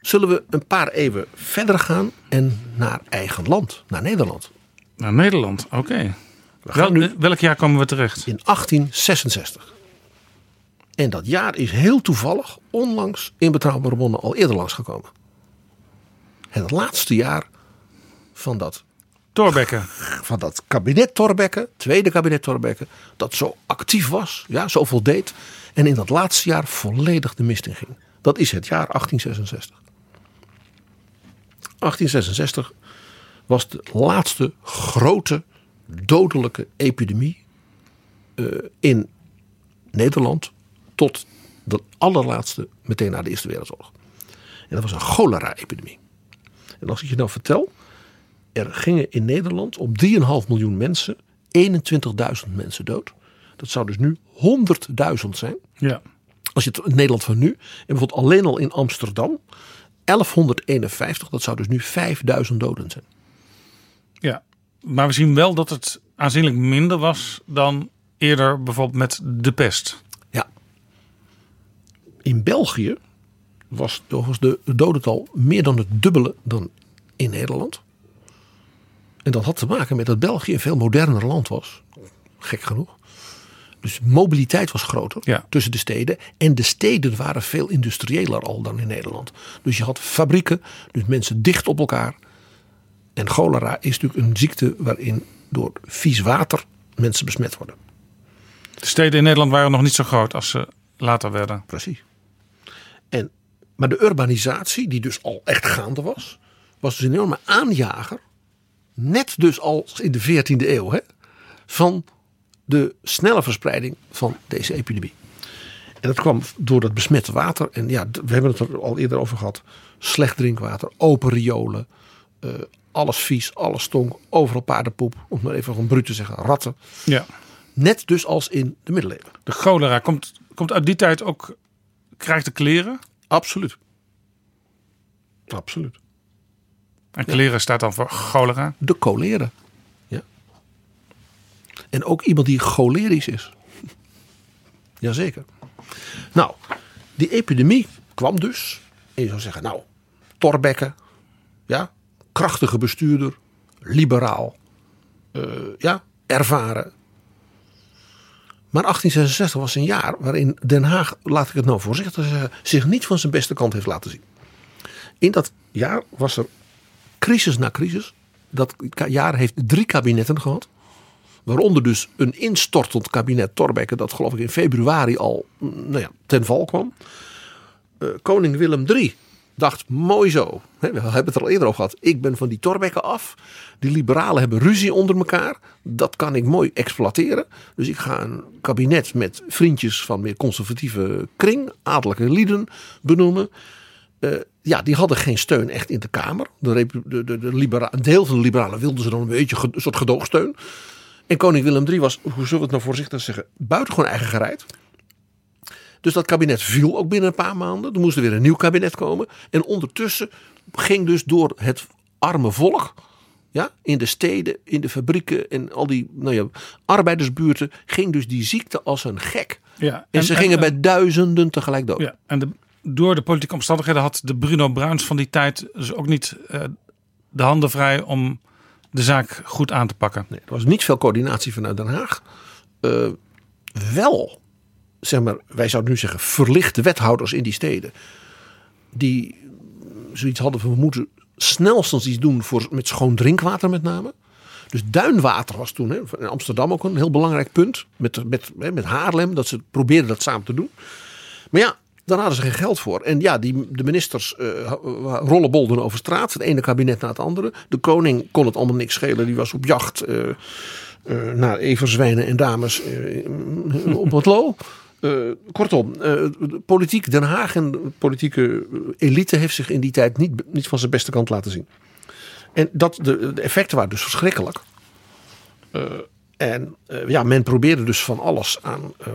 Zullen we een paar eeuwen verder gaan en naar eigen land, naar Nederland.
Naar Nederland, oké.
Gaan nu-
Welk jaar komen we terecht?
in 1866. En dat jaar is heel toevallig onlangs in Betrouwbare Bronnen al eerder langsgekomen. Het laatste jaar van dat,
Thorbecke.
van dat kabinet Thorbecke, tweede kabinet Thorbecke, dat zo actief was, ja, zoveel deed. En in dat laatste jaar volledig de mist in ging. Dat is het jaar 1866. 1866 was de laatste grote dodelijke epidemie eh, in Nederland tot de allerlaatste meteen na de Eerste Wereldoorlog. En dat was een cholera-epidemie. En als ik je nou vertel, er gingen in Nederland op 3,5 miljoen mensen 21.000 mensen dood. Dat zou dus nu 100.000 zijn.
Ja.
Als je het in Nederland van nu, en bijvoorbeeld alleen al in Amsterdam, 1151, dat zou dus nu 5000 doden zijn.
ja. Maar we zien wel dat het aanzienlijk minder was dan eerder bijvoorbeeld met de pest.
Ja. In België was volgens de dodental meer dan het dubbele dan in Nederland. En dat had te maken met dat België een veel moderner land was. Gek genoeg. Dus mobiliteit was groter
Ja.
tussen de steden. En de steden waren veel industriëler al dan in Nederland. Dus je had fabrieken, dus mensen dicht op elkaar. En cholera is natuurlijk een ziekte waarin door vies water mensen besmet worden.
De steden in Nederland waren nog niet zo groot als ze later werden.
Precies. En, maar de urbanisatie, die dus al echt gaande was, was dus een enorme aanjager. Net dus al in de 14e eeuw, hè, van de snelle verspreiding van deze epidemie. En dat kwam door dat besmette water. En ja, we hebben het er al eerder over gehad. Slecht drinkwater, open riolen, eh, alles vies, alles stonk, overal paardenpoep, om maar even gewoon bruut te zeggen, ratten.
Ja.
Net dus als in de middeleeuwen.
De cholera komt, komt uit die tijd ook, krijgt de kleren.
Absoluut. Absoluut.
En kleren staat dan voor cholera.
De cholera. Ja. En ook iemand die cholerisch is. Jazeker. Nou, die epidemie kwam dus. En je zou zeggen, nou, Torbekke, ja, krachtige bestuurder, liberaal, eh, ja, ervaren. Maar 1866 was een jaar waarin Den Haag, laat ik het nou voorzichtig zeggen, zich niet van zijn beste kant heeft laten zien. In dat jaar was er crisis na crisis. Dat jaar heeft drie kabinetten gehad. Waaronder dus een instortend kabinet Torbekke, dat geloof ik in februari al mm, nou ja, ten val kwam. Eh, koning Willem III dacht, mooi zo. We hebben het er al eerder over gehad. Ik ben van die Torbekke af. Die liberalen hebben ruzie onder elkaar. Dat kan ik mooi exploiteren. Dus ik ga een kabinet met vriendjes van meer conservatieve kring, adellijke lieden benoemen. Eh, ja, die hadden geen steun echt in de Kamer. De, de, de, de een deel van de liberalen wilden ze dan een beetje een soort gedoogsteun. En koning Willem III was, hoe zullen we het nou voorzichtig zeggen, buitengewoon eigen gereid. Dus dat kabinet viel ook binnen een paar maanden. Er moest er weer een nieuw kabinet komen. En ondertussen ging dus door het arme volk, ja, in de steden, in de fabrieken en al die nou ja, arbeidersbuurten, ging dus die ziekte als een gek.
Ja.
En, ze gingen bij duizenden tegelijk dood.
Ja, en de, door de politieke omstandigheden had de Bruno Bruins van die tijd dus ook niet eh, de handen vrij om de zaak goed aan te pakken.
Nee, er was niet veel coördinatie vanuit Den Haag. Eh, wel, zeg maar, wij zouden nu zeggen, verlichte wethouders in die steden. Die zoiets hadden van we moeten snelstens iets doen voor, met schoon drinkwater met name. Dus duinwater was toen hè, in Amsterdam ook een heel belangrijk punt. Met, met, hè, met Haarlem, dat ze probeerden dat samen te doen. Maar ja, daar hadden ze geen geld voor. En ja, die, de ministers eh rollenbolden over straat. Het ene kabinet na het andere. De koning kon het allemaal niks schelen. Die was op jacht eh, eh, naar everzwijnen en dames op het lo. Eh, kortom, eh, politiek Den Haag en de politieke elite heeft zich in die tijd niet, niet van zijn beste kant laten zien. En dat, de, effecten waren dus verschrikkelijk. Eh, en eh, ja, men probeerde dus van alles aan eh,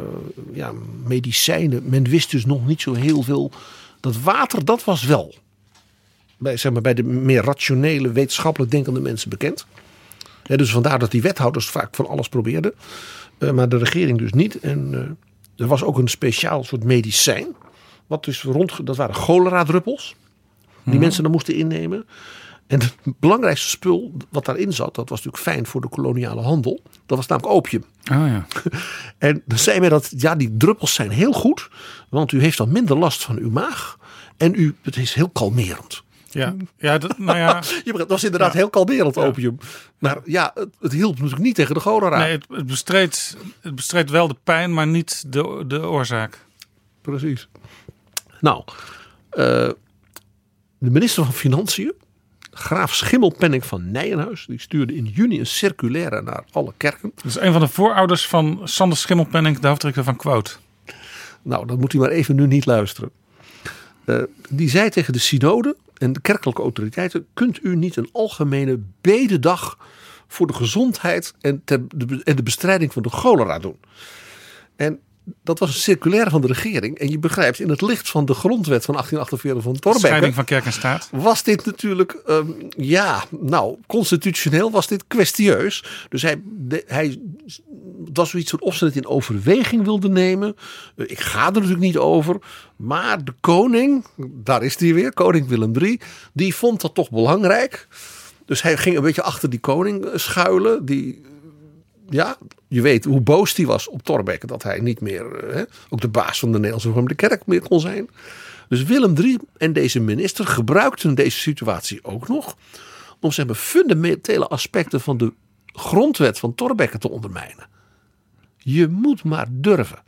ja, medicijnen. Men wist dus nog niet zo heel veel. Dat water, dat was wel bij, zeg maar, bij de meer rationele, wetenschappelijk denkende mensen bekend. Dus vandaar dat die wethouders vaak van alles probeerden. Eh, maar de regering dus niet. En eh, er was ook een speciaal soort medicijn. Wat dus rond, dat waren cholera-druppels. Die mensen dan moesten innemen. En het belangrijkste spul wat daarin zat, dat was natuurlijk fijn voor de koloniale handel. Dat was namelijk opium.
Ah ja.
En dan zei men dat, ja, die druppels zijn heel goed. Want u heeft dan minder last van uw maag. En u, het is heel kalmerend.
Ja, ja, dat, nou ja.
Dat was inderdaad heel kalmerend opium. Maar ja, het, het hielp natuurlijk niet tegen de cholera.
Nee, het, het, bestreed, het bestreed wel de pijn, maar niet de, de oorzaak.
Precies. Nou, eh, de minister van Financiën, graaf Schimmelpenning van Nijenhuis, die stuurde in juni een circulaire naar alle kerken.
Dat is een van de voorouders van Sander Schimmelpenning, de hoofdredacteur van Quote.
Nou, dat moet u maar even nu niet luisteren. Eh, die zei tegen de synode en de kerkelijke autoriteiten: kunt u niet een algemene bededag voor de gezondheid en, de, en de bestrijding van de cholera doen? En dat was een circulaire van de regering. En je begrijpt, in het licht van de grondwet van 1848 van Thorbecke...
Scheiding van kerk en staat.
Was dit natuurlijk, um, ja, nou, constitutioneel was dit kwestieus. Dus hij, de, hij was zoiets alsof ze het in overweging wilde nemen. Uh, ik ga er natuurlijk niet over. Maar de koning, daar is hij weer, koning Willem III, die vond dat toch belangrijk. Dus hij ging een beetje achter die koning schuilen. Die ja, je weet hoe boos hij was op Thorbecke. Dat hij niet meer, hè, ook de baas van de Nederlandse Kerk meer kon zijn. Dus Willem III en deze minister gebruikten deze situatie ook nog. Om zeg maar fundamentele aspecten van de grondwet van Thorbecke te ondermijnen. Je moet maar durven.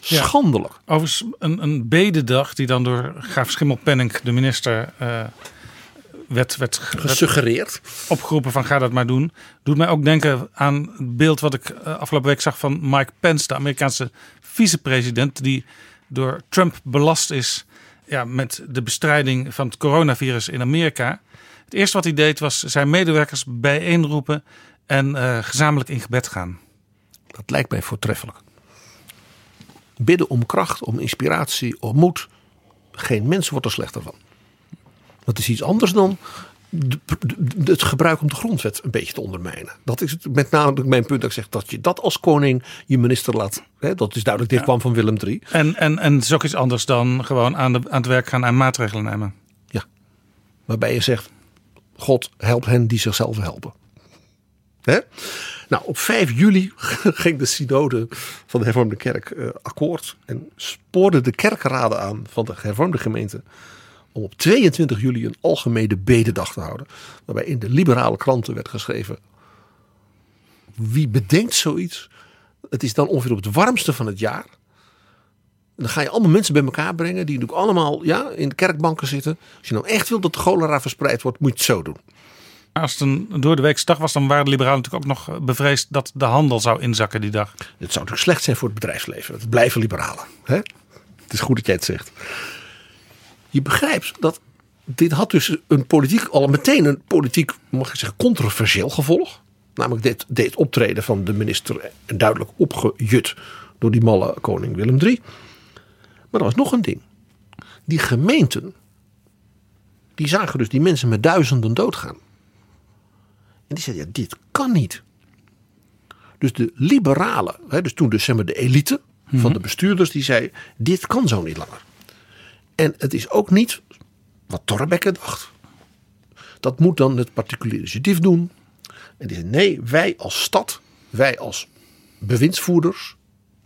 Schandelijk.
Ja, overigens een, een bededag die dan door Graaf Schimmelpenning, de minister... Uh, werd, werd
gesuggereerd.
Werd opgeroepen van ga dat maar doen. Doet mij ook denken aan het beeld wat ik afgelopen week zag van Mike Pence, de Amerikaanse vicepresident, die door Trump belast is ja, met de bestrijding van het coronavirus in Amerika. Het eerste wat hij deed was zijn medewerkers bijeenroepen en eh, gezamenlijk in gebed gaan.
Dat lijkt mij voortreffelijk. Bidden om kracht, om inspiratie, om moed. Geen mens wordt er slechter van. Dat is iets anders dan het gebruik om de grondwet een beetje te ondermijnen. Dat is het- met name mijn punt dat ik zeg dat je dat als koning je minister laat. Hè, dat is duidelijk, dit kwam van Willem III.
En, en, en het is ook iets anders dan gewoon aan, de, aan het werk gaan en maatregelen nemen.
Waarbij je zegt, God helpt hen die zichzelf helpen. Hè? Nou, op 5 juli ging de synode van de hervormde kerk eh, akkoord. En spoorde de kerkraden aan van de hervormde gemeente. Om op 22 juli een algemene bededag te houden. Waarbij in de liberale kranten werd geschreven. Wie bedenkt zoiets? Het is dan ongeveer op het warmste van het jaar. En dan ga je allemaal mensen bij elkaar brengen. Die natuurlijk allemaal ja, in de kerkbanken zitten. Als je nou echt wil dat de cholera verspreid wordt, moet je het zo doen.
Als het een door de weekse dag was, dan waren de liberalen natuurlijk ook nog bevreesd dat de handel zou inzakken die dag.
Het zou natuurlijk slecht zijn voor het bedrijfsleven. Het blijven liberalen. Hè? Het is goed dat jij het zegt. Je begrijpt dat dit had dus een politiek, al meteen een politiek, mag ik zeggen, controversieel gevolg. Namelijk dit, dit optreden van de minister duidelijk opgejut door die malle koning Willem III. Maar er was nog een ding. Die gemeenten, die zagen dus die mensen met duizenden doodgaan. En die zeiden, ja, dit kan niet. Dus de liberalen, hè, dus toen dus zeg maar de elite van de bestuurders, die zei: dit kan zo niet langer. En het is ook niet wat Torbekke dacht. Dat moet dan het particuliere initiatief doen. En die zei: nee, wij als stad, wij als bewindsvoerders,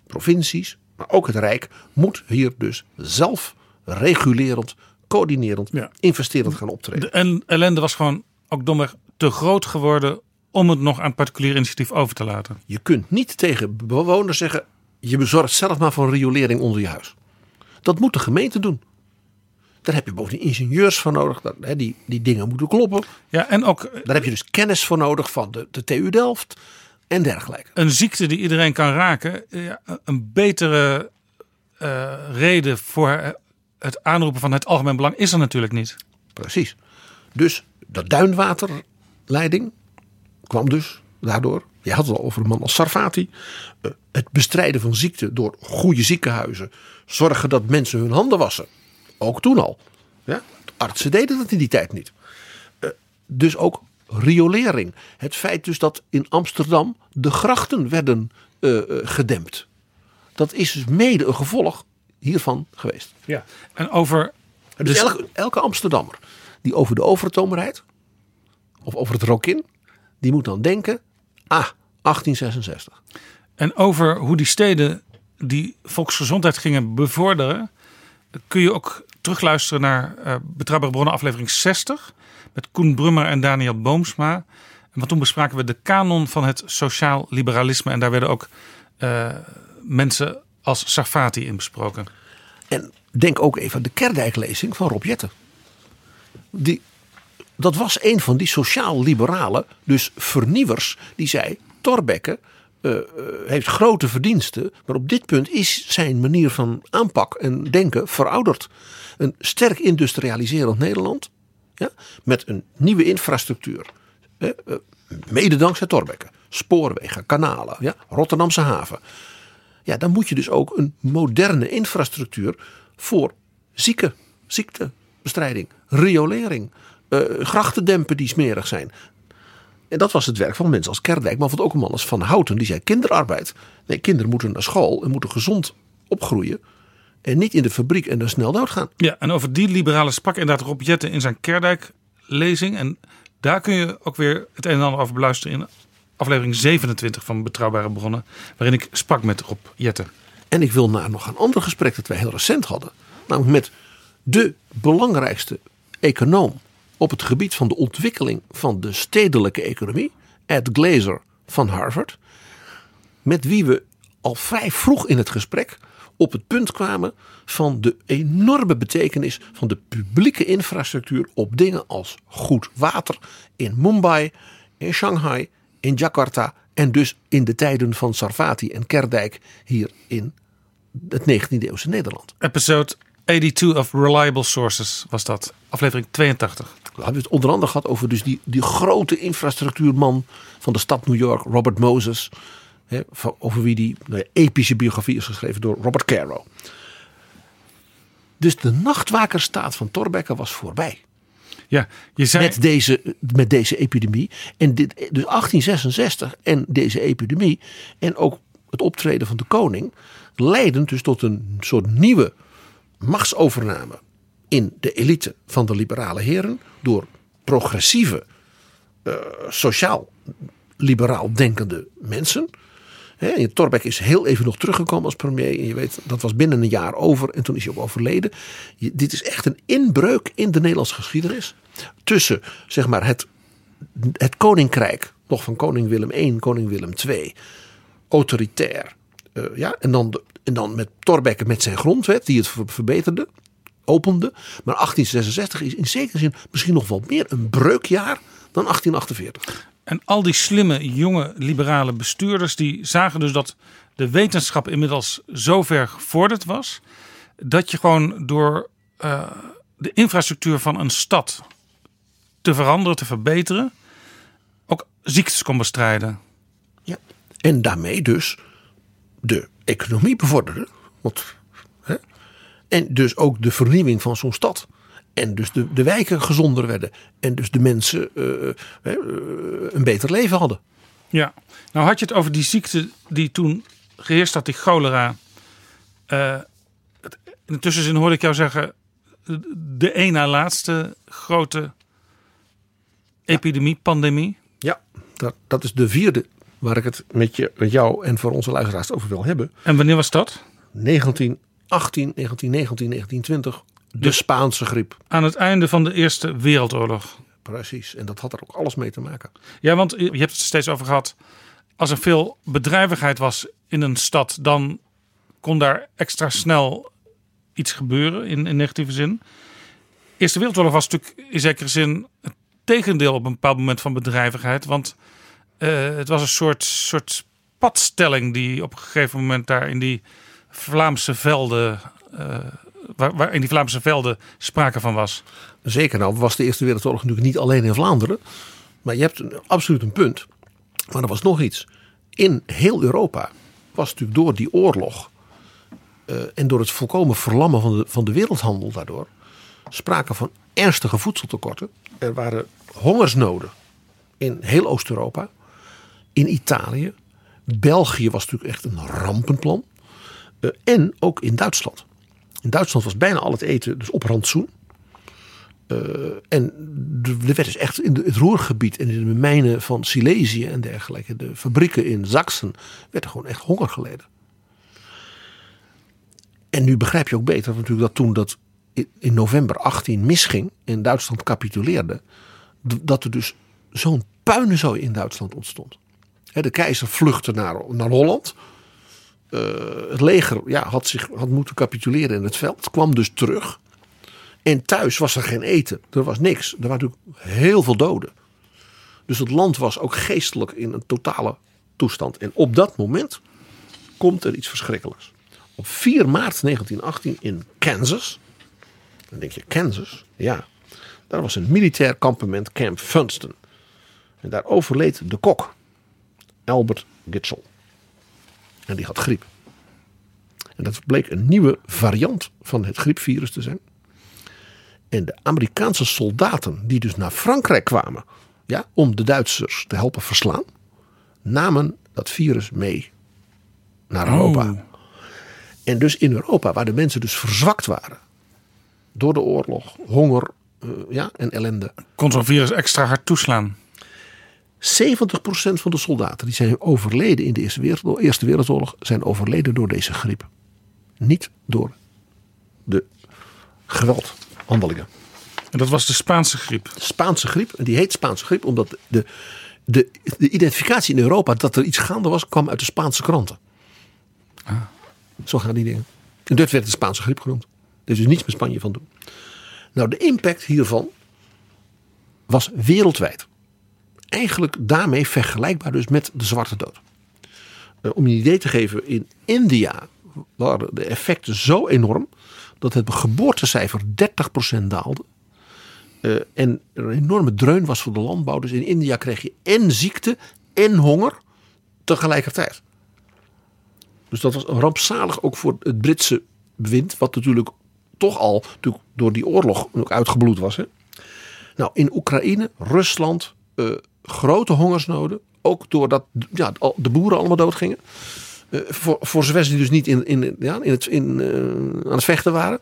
provincies, maar ook het Rijk, moet hier dus zelf regulerend, coördinerend,
Ja.
investerend gaan optreden.
De en ellende was gewoon ook domweg te groot geworden om het nog aan het particulier initiatief over te laten.
Je kunt niet tegen bewoners zeggen: je bezorgt zelf maar voor riolering onder je huis. Dat moet de gemeente doen. Daar heb je bovendien ingenieurs voor nodig. dat- hè, Die, die dingen moeten kloppen.
Ja, en ook eh,
Daar heb je dus kennis voor nodig van de, de TU Delft en dergelijke.
een ziekte die iedereen kan raken. eh, Ja, een betere eh, reden voor het aanroepen van het algemeen belang is er natuurlijk niet.
Precies. Dus dat duinwaterleiding kwam dus daardoor. Je had het al over een man als Sarfati. Het bestrijden van ziekte door goede ziekenhuizen. Zorgen dat mensen hun handen wassen. Ook toen al. Ja? Artsen deden dat in die tijd niet. Eh, Dus ook riolering. Het feit dus dat in Amsterdam de grachten werden eh, eh, gedempt. Dat is dus mede een gevolg hiervan geweest.
Ja. En over.
Dus,
Dus-
elke, elke Amsterdammer die over de Overtoom rijdt, of over het Rokin, die moet dan denken, ah, 1866.
En over hoe die steden die volksgezondheid gingen bevorderen, kun je ook terugluisteren naar Betrouwbare Bronnen aflevering 60 met Koen Brummer en Daniel Boomsma. Want toen bespraken we de kanon van het sociaal liberalisme en daar werden ook eh, mensen als Sarfati in besproken.
En denk ook even aan de Kerdijklezing van Rob Jetten. Die, dat was een van die sociaal-liberalen, dus vernieuwers, die zei: Thorbecke eh, eh, heeft grote verdiensten, maar op dit punt is zijn manier van aanpak en denken verouderd. Een sterk industrialiserend Nederland, ja, met een nieuwe infrastructuur. hè, eh, mede dankzij Thorbecke. Spoorwegen, kanalen, ja, Rotterdamse haven. Ja, dan moet je dus ook een moderne infrastructuur voor zieken, ziektebestrijding, riolering, eh grachten dempen die smerig zijn. En dat was het werk van mensen als Kerdijk, maar vond ook een man als Van Houten, die zei kinderarbeid. Nee, kinderen moeten naar school en moeten gezond opgroeien. En niet in de fabriek en dan snel doodgaan.
Ja, en over die liberalen sprak inderdaad Rob Jetten in zijn Kerdijk-lezing. En daar kun je ook weer het een en ander over beluisteren in aflevering 27 van Betrouwbare Bronnen. Waarin ik sprak met Rob Jetten.
En ik wil naar nog een ander gesprek dat wij heel recent hadden. Namelijk met de belangrijkste econoom op het gebied van de ontwikkeling van de stedelijke economie. Ed Glazer van Harvard. Met wie we al vrij vroeg in het gesprek op het punt kwamen van de enorme betekenis van de publieke infrastructuur op dingen als goed water in Mumbai, in Shanghai, in Jakarta en dus in de tijden van Sarfati en Kerdijk hier in het 19e eeuwse Nederland.
Episode 82 of Reliable Sources was dat. Aflevering 82.
We hebben het onder andere gehad over dus die, die grote infrastructuurman van de stad New York, Robert Moses. Hè, van- over wie die nou ja, epische biografie is geschreven door Robert Caro. Dus de nachtwakerstaat van Thorbecke was voorbij.
Ja, je zei...
met, deze, met deze epidemie. En dit, dus 1866 en deze epidemie en ook het optreden van de koning leiden dus tot een soort nieuwe machtsovername in de elite van de liberale heren door progressieve, eh, sociaal-liberaal denkende mensen. Hè, en Thorbecke is heel even nog teruggekomen als premier. En je weet, dat was binnen een jaar over. En toen is hij ook overleden. Dit is echt een inbreuk in de Nederlandse geschiedenis. Tussen zeg maar, het, het koninkrijk, nog van koning Willem I, koning Willem II. Autoritair. eh, ja, en, dan en dan met Thorbecke met zijn grondwet, die het ver- verbeterde, opende. Maar 1866 is in zekere zin misschien nog wel meer een breukjaar dan 1848.
En al die slimme jonge liberale bestuurders die zagen dus dat de wetenschap inmiddels zo ver gevorderd was dat je gewoon door eh, de infrastructuur van een stad te veranderen, te verbeteren, ook ziektes kon bestrijden.
Ja. En daarmee dus de economie bevorderen. Want, hè? En dus ook de vernieuwing van zo'n stad. En dus de, de wijken gezonder werden. En dus de mensen eh, eh, een beter leven hadden.
Ja, nou had je het over die ziekte die toen geheerst had, die cholera. Het- in de tussenzin hoorde ik jou zeggen, de één na laatste grote epidemie, pandemie.
Ja. Dat, dat is de vierde waar ik het met, je, met jou en voor onze luisteraars over wil hebben.
En wanneer was dat?
1918, 1919, 1920. De Spaanse griep.
Aan het einde van de Eerste Wereldoorlog.
Precies. En dat had er ook alles mee te maken.
Ja, want je hebt het steeds over gehad. Als er veel bedrijvigheid was in een stad, dan kon daar extra snel iets gebeuren in, in negatieve zin. Eerste Wereldoorlog was natuurlijk in zekere zin het tegendeel op een bepaald moment van bedrijvigheid. Want eh, het was een soort, soort padstelling die op een gegeven moment daar in die Vlaamse velden, eh, waar, in die Vlaamse velden sprake van was.
Zeker nou was de Eerste Wereldoorlog natuurlijk niet alleen in Vlaanderen. Maar je hebt absoluut een punt. Maar er was nog iets. In heel Europa was natuurlijk door die oorlog... eh, en door het volkomen verlammen van de, van de wereldhandel daardoor... sprake van ernstige voedseltekorten. Er waren hongersnoden in heel Oost-Europa. In Italië. België was natuurlijk echt een rampenplan. Eh, en ook in Duitsland. In Duitsland was bijna al het eten dus op rantsoen. En er werd dus echt in het Roergebied en in de mijnen van Silesië en dergelijke, de fabrieken in Zaksen, werd er gewoon echt honger geleden. En nu begrijp je ook beter natuurlijk dat toen dat in- november 18 misging en Duitsland capituleerde, dat er dus zo'n puinenzooi in Duitsland ontstond. De keizer vluchtte naar, naar Holland. Eh, het leger ja, had, zich, had moeten capituleren in het veld, kwam dus terug. En thuis was er geen eten. Er was niks. Er waren natuurlijk heel veel doden. Dus het land was ook geestelijk in een totale toestand. En op dat moment komt er iets verschrikkelijks. Op 4 maart 1918 in Kansas. Dan denk je, Kansas? Ja. Daar was een militair kampement Camp Funston. En daar overleed de kok. Albert Gitzel. En die had griep. En dat bleek een nieuwe variant van het griepvirus te zijn. En de Amerikaanse soldaten die dus naar Frankrijk kwamen ja, om de Duitsers te helpen verslaan, namen dat virus mee naar Europa. En dus in Europa, waar de mensen dus verzwakt waren door de oorlog, honger eh, ja, en ellende.
Kon zo'n virus extra hard toeslaan.
70% van de soldaten die zijn overleden in de Eerste Wereldoorlog, Eerste Wereldoorlog zijn overleden door deze griep. Niet door de geweldhandelingen.
En dat was de Spaanse griep.
De Spaanse griep, en die heet Spaanse griep omdat de, de, de identificatie in Europa dat er iets gaande was, kwam uit de Spaanse kranten. Zo gaan die dingen. En dat werd de Spaanse griep genoemd. Er is dus niets met Spanje van doen. Nou, de impact hiervan was wereldwijd. Eigenlijk daarmee vergelijkbaar dus met de Zwarte Dood. Eh, om je een idee te geven, in India waren de effecten zo enorm dat het geboortecijfer 30% daalde. Eh, en er een enorme dreun was voor de landbouw. Dus in India kreeg je en ziekte en honger tegelijkertijd. Dus dat was rampzalig ook voor het Britse bewind. Wat natuurlijk toch al natuurlijk door die oorlog ook uitgebloed was. Hè? Nou, in Oekraïne, Rusland, eh, grote hongersnoden. Ook doordat ja, de boeren allemaal doodgingen. Eh, voor, voor zover ze dus niet in, in, ja, in het, in, eh, aan het vechten waren.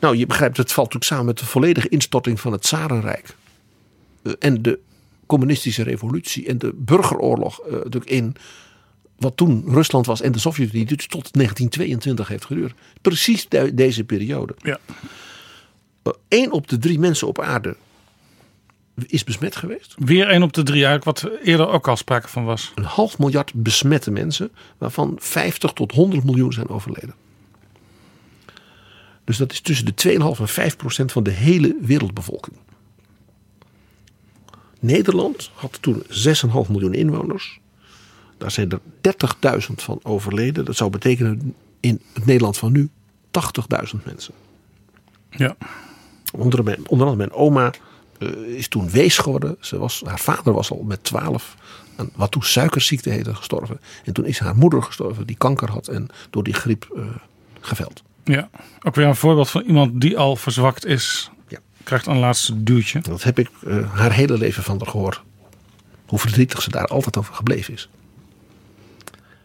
Nou, je begrijpt, het valt natuurlijk samen met de volledige instorting van het Zarenrijk. Eh, en de communistische revolutie en de burgeroorlog natuurlijk in wat toen Rusland was en de Sovjet-Unie, dus tot 1922 heeft geduurd. Precies de- deze periode.
Ja.
Eén op de drie mensen op aarde is besmet geweest.
Weer één op de drie eigenlijk, wat eerder ook al sprake van was.
Een half miljard besmette mensen, waarvan 50 tot 100 miljoen zijn overleden. Dus dat is tussen de 2,5 en 5 procent van de hele wereldbevolking. Nederland had toen 6,5 miljoen inwoners. Daar zijn er 30.000 van overleden. Dat zou betekenen in het Nederland van nu 80.000 mensen.
Ja.
Onder, mijn, onder andere mijn oma is toen wees geworden. Ze was, haar vader was al met 12 aan wat toen suikerziekte heette gestorven. En toen is haar moeder gestorven die kanker had en door die griep eh, geveld.
ja. Ook weer een voorbeeld van iemand die al verzwakt is.
Ja.
Krijgt een laatste duwtje.
Dat heb ik eh, haar hele leven van haar gehoord. Hoe verdrietig ze daar altijd over gebleven is.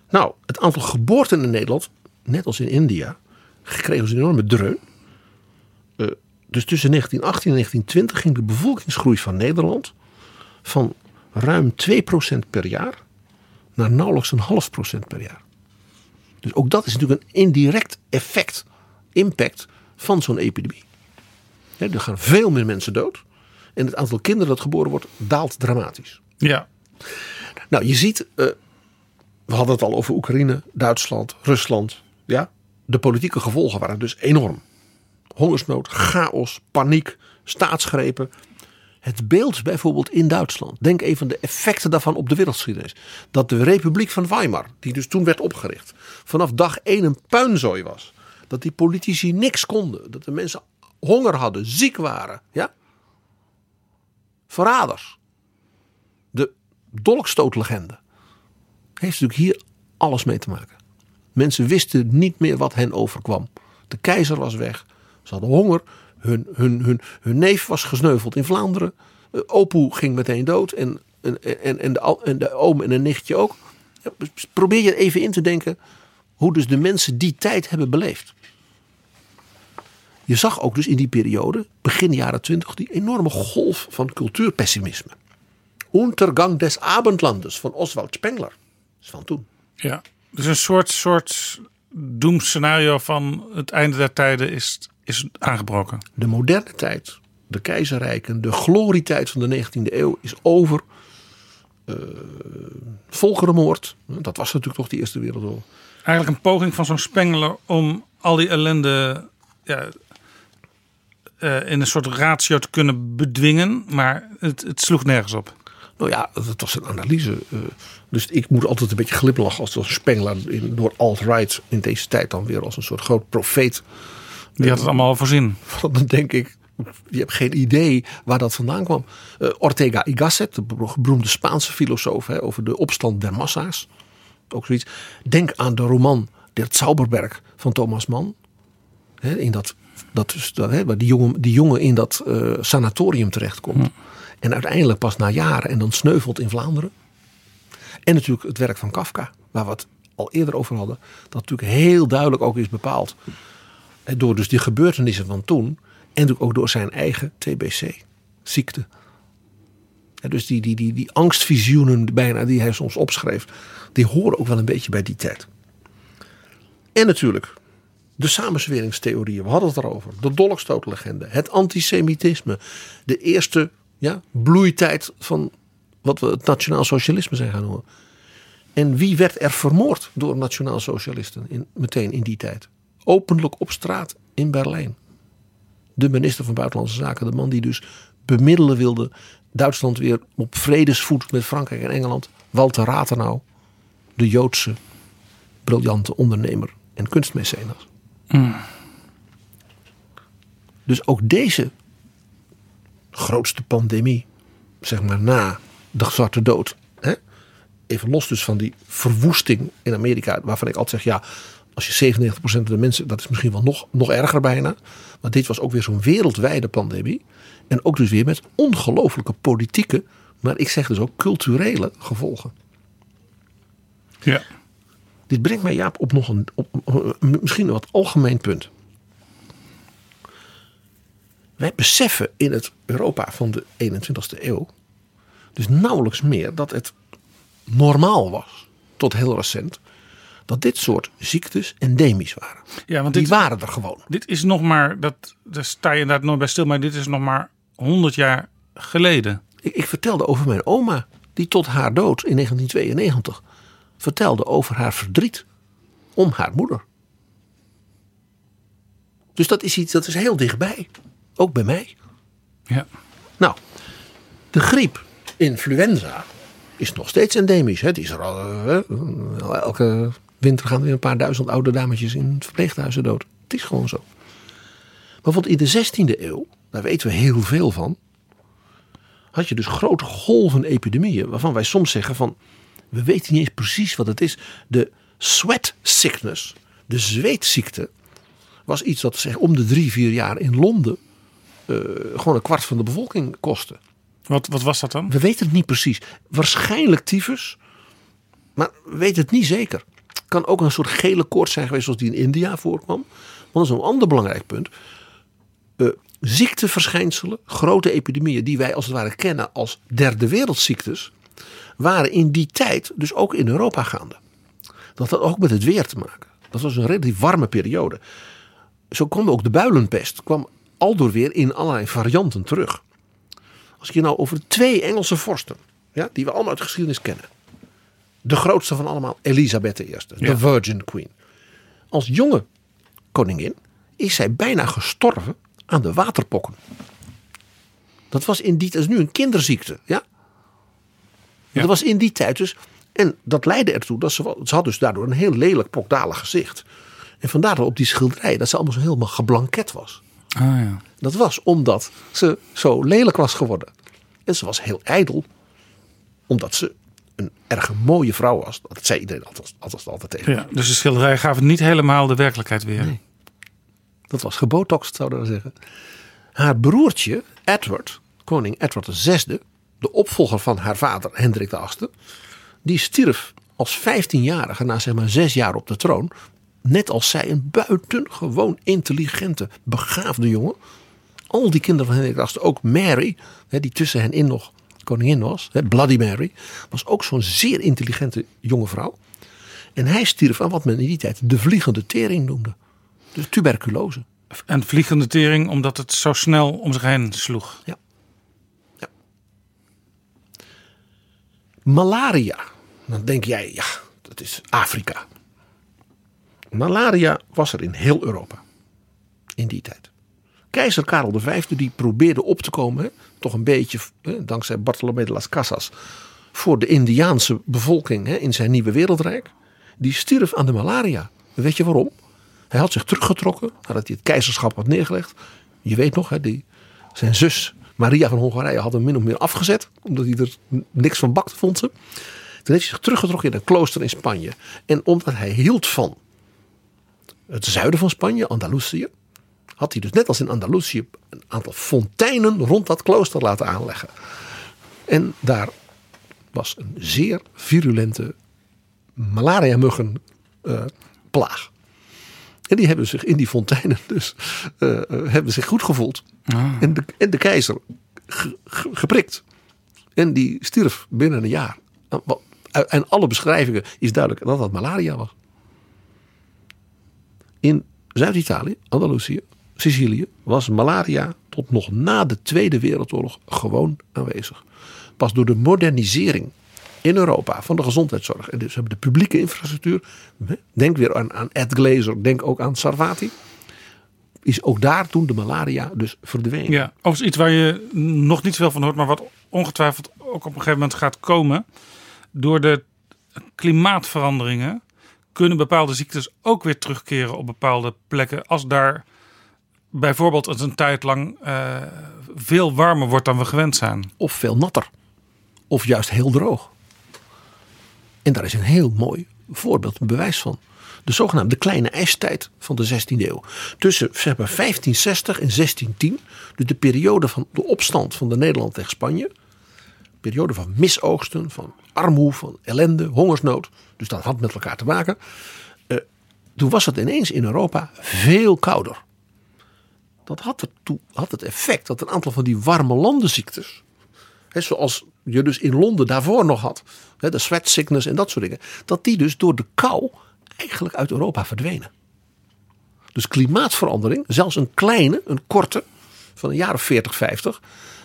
Nou, het aantal geboorten in Nederland, net als in India, kregen ze een enorme dreun. Dus tussen 1918 en 1920 ging de bevolkingsgroei van Nederland van ruim 2% per jaar naar nauwelijks een half procent per jaar. Dus ook dat is natuurlijk een indirect effect, impact van zo'n epidemie. Er gaan veel meer mensen dood. En het aantal kinderen dat geboren wordt daalt dramatisch.
Ja.
Nou, je ziet, eh, we hadden het al over Oekraïne, Duitsland, Rusland. Ja, de politieke gevolgen waren dus enorm. Hongersnood, chaos, paniek, staatsgrepen. Het beeld bijvoorbeeld in Duitsland. Denk even de effecten daarvan op de wereldgeschiedenis. Dat de Republiek van Weimar, die dus toen werd opgericht, vanaf dag één een puinzooi was. Dat die politici niks konden. Dat de mensen honger hadden, ziek waren. Ja? Verraders. De dolkstootlegende. Heeft natuurlijk hier alles mee te maken. Mensen wisten niet meer wat hen overkwam. De keizer was weg. Ze hadden honger. Hun, hun, hun, hun neef was gesneuveld in Vlaanderen. Eh, Opoe ging meteen dood. En, en, en, en, de, en de oom en een nichtje ook. Dus probeer je even in te denken hoe dus de mensen die tijd hebben beleefd. Je zag ook dus in die periode, begin jaren twintig, die enorme golf van cultuurpessimisme. Untergang des Abendlandes van Oswald Spengler. Dat is van toen.
ja. Dus een soort, soort doemscenario van het einde der tijden is, is aangebroken.
De moderne tijd, de keizerrijken, de glorietijd van de 19e eeuw is over. Eh volkerenmoord, dat was natuurlijk toch de Eerste Wereldoorlog.
Eigenlijk een poging van zo'n Spengler om al die ellende ja, eh, in een soort ratio te kunnen bedwingen. Maar het, het sloeg nergens op.
Nou ja, dat was een analyse. eh, dus ik moet altijd een beetje glimlachen als als Spengler in, door alt-right in deze tijd dan weer als een soort groot profeet.
Die had het allemaal al voorzien.
Dan denk ik, je hebt geen idee waar dat vandaan kwam. Eh, Ortega y Gasset, de beroemde Spaanse filosoof hè, over de opstand der massa's. Ook zoiets. Denk aan de roman Der Zauberberg van Thomas Mann. Hè, in dat, dat, dus, dat, hè, waar die jongen, die jongen in dat eh, sanatorium terechtkomt. En uiteindelijk pas na jaren en dan sneuvelt in Vlaanderen. En natuurlijk het werk van Kafka, waar we het al eerder over hadden. Dat natuurlijk heel duidelijk ook is bepaald. hè, Door dus die gebeurtenissen van toen. En natuurlijk ook door zijn eigen TBC-ziekte. Dus die, die, die, die angstvisioenen bijna die hij soms opschreef. Die horen ook wel een beetje bij die tijd. En natuurlijk de samenzweringstheorieën. We hadden het erover. De dolkstootlegende. Het antisemitisme. De eerste ja, bloeitijd van wat we het nationaal socialisme zijn gaan noemen. En wie werd er vermoord door nationaal socialisten in, meteen in die tijd? Openlijk op straat in Berlijn. De minister van Buitenlandse Zaken, de man die dus bemiddelen wilde Duitsland weer op vredesvoet met Frankrijk en Engeland. Walter Rathenau, de Joodse briljante ondernemer en kunstmecenas. Dus ook deze grootste pandemie, zeg maar na de Zwarte Dood. Hè? Even los dus van die verwoesting in Amerika, waarvan ik altijd zeg, ja, als je 97% van de mensen, dat is misschien wel nog, nog erger bijna. Maar dit was ook weer zo'n wereldwijde pandemie. En ook dus weer met ongelooflijke politieke, maar ik zeg dus ook culturele gevolgen.
Ja.
Dit brengt mij Jaap op nog een, op, misschien een wat algemeen punt. Wij beseffen in het Europa van de 21ste eeuw dus nauwelijks meer dat het normaal was, tot heel recent, dat dit soort ziektes endemisch waren.
Ja, want
Die
dit,
waren er gewoon.
dit is nog maar, dat, daar sta je inderdaad nooit bij stil, maar dit is nog maar 100 jaar geleden.
Ik, ik vertelde over mijn oma, die tot haar dood in 1992 vertelde over haar verdriet om haar moeder. Dus dat is iets dat is heel dichtbij. Ook bij mij.
Ja.
Nou, de griep, influenza, is nog steeds endemisch. Hè? Het is er al, eh, elke winter gaan weer een paar duizend oude dametjes in verpleeghuizen dood. Het is gewoon zo. Maar bijvoorbeeld in de 16e eeuw, daar weten we heel veel van, had je dus grote golven epidemieën, waarvan wij soms zeggen van, we weten niet eens precies wat het is. De sweat sickness, de zweetziekte, was iets dat zeg, om de drie, vier jaar in Londen gewoon een kwart van de bevolking kostte.
Wat, wat was dat dan?
We weten het niet precies. Waarschijnlijk tyfus, maar we weten het niet zeker. Het kan ook een soort gele koorts zijn geweest zoals die in India voorkwam. Want dat is een ander belangrijk punt. Eh, ziekteverschijnselen, grote epidemieën die wij als het ware kennen als derde wereldziektes, waren in die tijd dus ook in Europa gaande. Dat had ook met het weer te maken. Dat was een relatief warme periode. Zo kwam ook de builenpest, kwam aldoor weer in allerlei varianten terug. Als ik je nou over twee Engelse vorsten, ja, die we allemaal uit de geschiedenis kennen. De grootste van allemaal, Elisabeth I, de
Ja.
Virgin Queen. Als jonge koningin is zij bijna gestorven aan de waterpokken. Dat was in die is nu een kinderziekte, ja. Dat was in die tijd dus. En dat leidde ertoe dat ze had dus daardoor een heel lelijk pokdalig gezicht. En vandaar dat op die schilderij dat ze allemaal zo helemaal geblanket was.
Ah ja.
Dat was omdat ze zo lelijk was geworden. En ze was heel ijdel. Omdat ze een erg mooie vrouw was. Dat zei iedereen altijd, altijd, altijd tegen.
ja. Dus de schilderij gaven niet helemaal de werkelijkheid weer.
Dat was gebotoxed, zouden we zeggen. Haar broertje, Edward, koning Edward VI, de opvolger van haar vader Hendrik VIII, die stierf als 15-jarige na zeg maar zes jaar op de troon. Net als zij een buitengewoon intelligente, begaafde jongen. Al die kinderen van Hendrik VIII, ook Mary, die tussen hen in nog koningin was, Bloody Mary, was ook zo'n zeer intelligente jonge vrouw. En hij stierf aan wat men in die tijd de vliegende tering noemde. Dus tuberculose.
En vliegende tering omdat het zo snel om zich heen sloeg.
Malaria. Dan denk jij, ja, dat is Afrika. Malaria was er in heel Europa. In die tijd. Keizer Karel V die probeerde op te komen, toch een beetje, hè, dankzij Bartolomé de las Casas, voor de Indiaanse bevolking hè, in zijn nieuwe wereldrijk. Die stierf aan de malaria. Weet je waarom? Hij had zich teruggetrokken nadat hij het keizerschap had neergelegd. Je weet nog, hè, die, zijn zus Maria van Hongarije had hem min of meer afgezet. Omdat hij er niks van bakte, vond ze. Toen heeft hij zich teruggetrokken in een klooster in Spanje. En omdat hij hield van het zuiden van Spanje, Andalusië. Had hij dus net als in Andalusië een aantal fonteinen rond dat klooster laten aanleggen. En daar was een zeer virulente malaria-muggen eh, plaag. En die hebben zich in die fonteinen dus eh, eh, hebben zich goed gevoeld. En, de, en de keizer ge- ge- geprikt. En die stierf binnen een jaar. En alle beschrijvingen is duidelijk dat dat malaria was. In Zuid-Italië, Andalusië, Sicilië was malaria tot nog na de Tweede Wereldoorlog gewoon aanwezig. Pas door de modernisering in Europa van de gezondheidszorg. En dus hebben de publieke infrastructuur. Denk weer aan, aan Ed Glazer, denk ook aan Sarvati. Is ook daar toen de malaria dus verdwenen.
Ja, overigens iets waar je nog niet veel van hoort, maar wat ongetwijfeld ook op een gegeven moment gaat komen. Door de klimaatveranderingen kunnen bepaalde ziektes ook weer terugkeren op bepaalde plekken. Als daar bijvoorbeeld het een tijd lang eh, veel warmer wordt dan we gewend zijn.
Of veel natter. Of juist heel droog. En daar is een heel mooi voorbeeld, een bewijs van. De zogenaamde kleine ijstijd van de 16e eeuw. Tussen zeg maar, 1560 en 1610. Dus de periode van de opstand van de Nederland tegen Spanje. Periode van misoogsten, van armoede, van ellende, hongersnood. Dus dat had met elkaar te maken. Eh, toen was het ineens in Europa veel kouder. Dat had, had het effect dat een aantal van die warme landenziektes. Hè, zoals je dus in Londen daarvoor nog had. Hè, de sweat sickness en dat soort dingen. Dat die dus door de kou eigenlijk uit Europa verdwenen. Dus klimaatverandering, zelfs een kleine, een korte, van een jaar of 40, 50,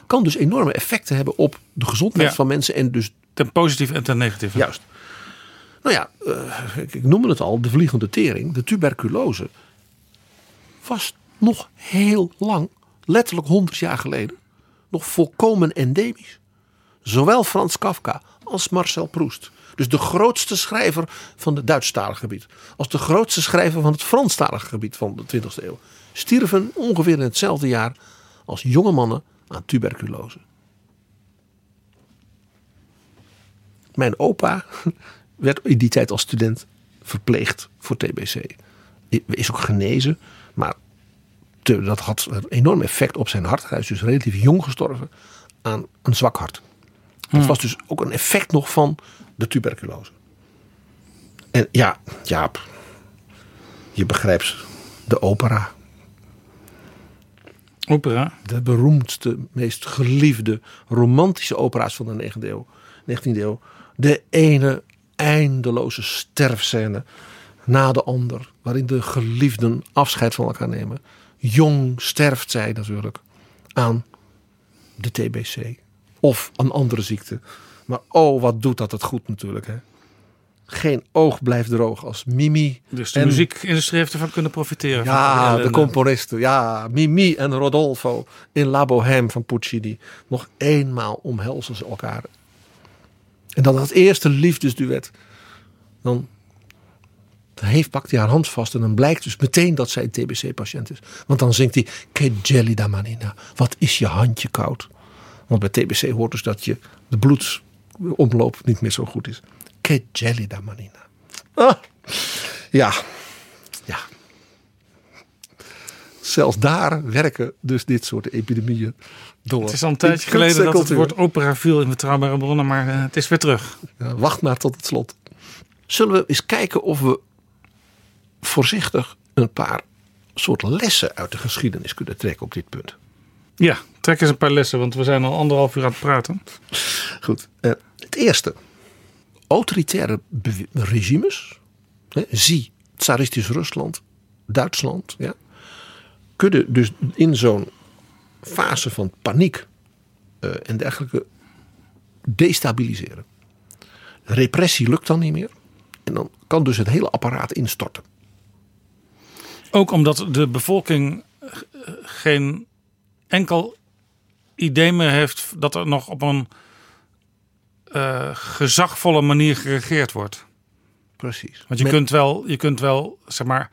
kan dus enorme effecten hebben op de gezondheid
Ja.
van mensen en dus
Ten positieve en ten negatieve.
Juist. Nou ja, eh, ik, ik noemde het al, de vliegende tering, de tuberculose, was nog heel lang, letterlijk 100 jaar geleden, nog volkomen endemisch. Zowel Frans Kafka als Marcel Proust. Dus de grootste schrijver van het Duitsstalige gebied. Als de grootste schrijver van het Franstalige gebied van de 20e eeuw. Stierven ongeveer in hetzelfde jaar als jonge mannen aan tuberculose. Mijn opa werd in die tijd als student verpleegd voor TBC. Is ook genezen, maar te- dat had een enorm effect op zijn hart. Hij is dus relatief jong gestorven aan een zwak hart. Dat was dus ook een effect nog van de tuberculose. En ja, Jaap, je begrijpt de opera.
Opera.
de beroemdste, meest geliefde romantische opera's van de 19e eeuw. 19e eeuw. De ene eindeloze sterfscène na de ander, waarin de geliefden afscheid van elkaar nemen. Jong sterft zij natuurlijk aan de TBC of een andere ziekte. Maar oh, wat doet dat het goed natuurlijk. Hè? Geen oog blijft droog als Mimi.
Dus de
en-
muziekindustrie heeft ervan kunnen profiteren.
ja, de componisten. Ja, Mimi en Rodolfo in La Bohème van Puccini. Nog eenmaal omhelzen ze elkaar. En dan dat eerste liefdesduet. Dan heeft, pakt hij haar hand vast en dan blijkt dus meteen dat zij een TBC-patiënt is. Want dan zingt hij, che gelida manina, wat is je handje koud. Want bij TBC hoort dus dat je de bloedsomloop niet meer zo goed is. Che gelida manina. Ah, ja. Zelfs daar werken dus dit soort epidemieën door.
Het is al een tijdje geleden dat het woord opera viel in betrouwbare bronnen, maar eh, het is weer terug.
Ja, wacht maar tot het slot. Zullen we eens kijken of we voorzichtig een paar soort lessen uit de geschiedenis kunnen trekken op dit punt?
Ja, trek eens een paar lessen, want we zijn al anderhalf uur aan het praten.
Goed. eh, het eerste. Autoritaire regimes. Hè, zie tsaristisch Rusland, Duitsland. Ja, kunnen dus in zo'n fase van paniek eh, en dergelijke destabiliseren. Repressie lukt dan niet meer. En dan kan dus het hele apparaat instorten.
Ook omdat de bevolking eh, geen enkel idee meer heeft dat er nog op een eh, gezagvolle manier geregeerd wordt.
Precies.
Want je, kunt wel, je kunt wel, zeg maar,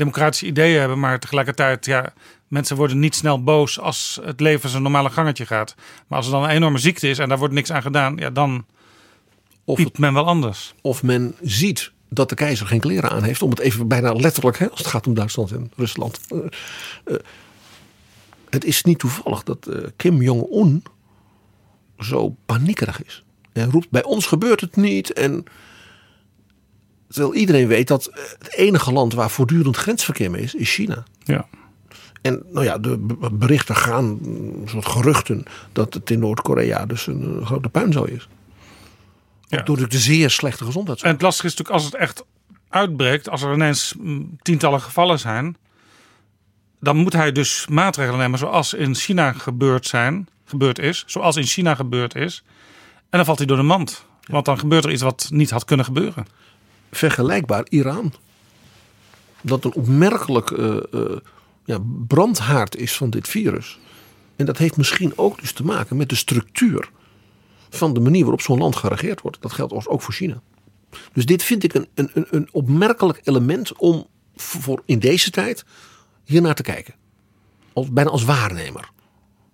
democratische ideeën hebben, maar tegelijkertijd, ja, mensen worden niet snel boos als het leven zijn normale gangetje gaat. Maar als er dan een enorme ziekte is en daar wordt niks aan gedaan, ja, dan
of,
piept men wel anders.
of men ziet dat de keizer geen kleren aan heeft. Om het even bijna letterlijk, hè, als het gaat om Duitsland en Rusland. Eh, eh, het is niet toevallig dat eh, Kim Jong-un zo paniekerig is. En roept, bij ons gebeurt het niet. En terwijl iedereen weet dat eh, het enige land waar voortdurend grensverkeer mee is, is China.
Ja.
En nou ja, de berichten gaan, een soort geruchten, dat het in Noord-Korea dus een, grote puinzooi is.
Ja.
Door de zeer slechte gezondheidszorg.
En het lastige is natuurlijk als het echt uitbreekt, als er ineens mm, tientallen gevallen zijn, dan moet hij dus maatregelen nemen zoals in China gebeurd zijn, gebeurd is, zoals in China gebeurd is. En dan valt hij door de mand. Want dan gebeurt er iets wat niet had kunnen gebeuren.
Vergelijkbaar Iran. Dat een opmerkelijk eh, eh, ja, brandhaard is van dit virus. En dat heeft misschien ook dus te maken met de structuur van de manier waarop zo'n land geregeerd wordt. Dat geldt ook voor China. Dus dit vind ik een, een, een- opmerkelijk element om voor in deze tijd hier naar te kijken. als, bijna als waarnemer.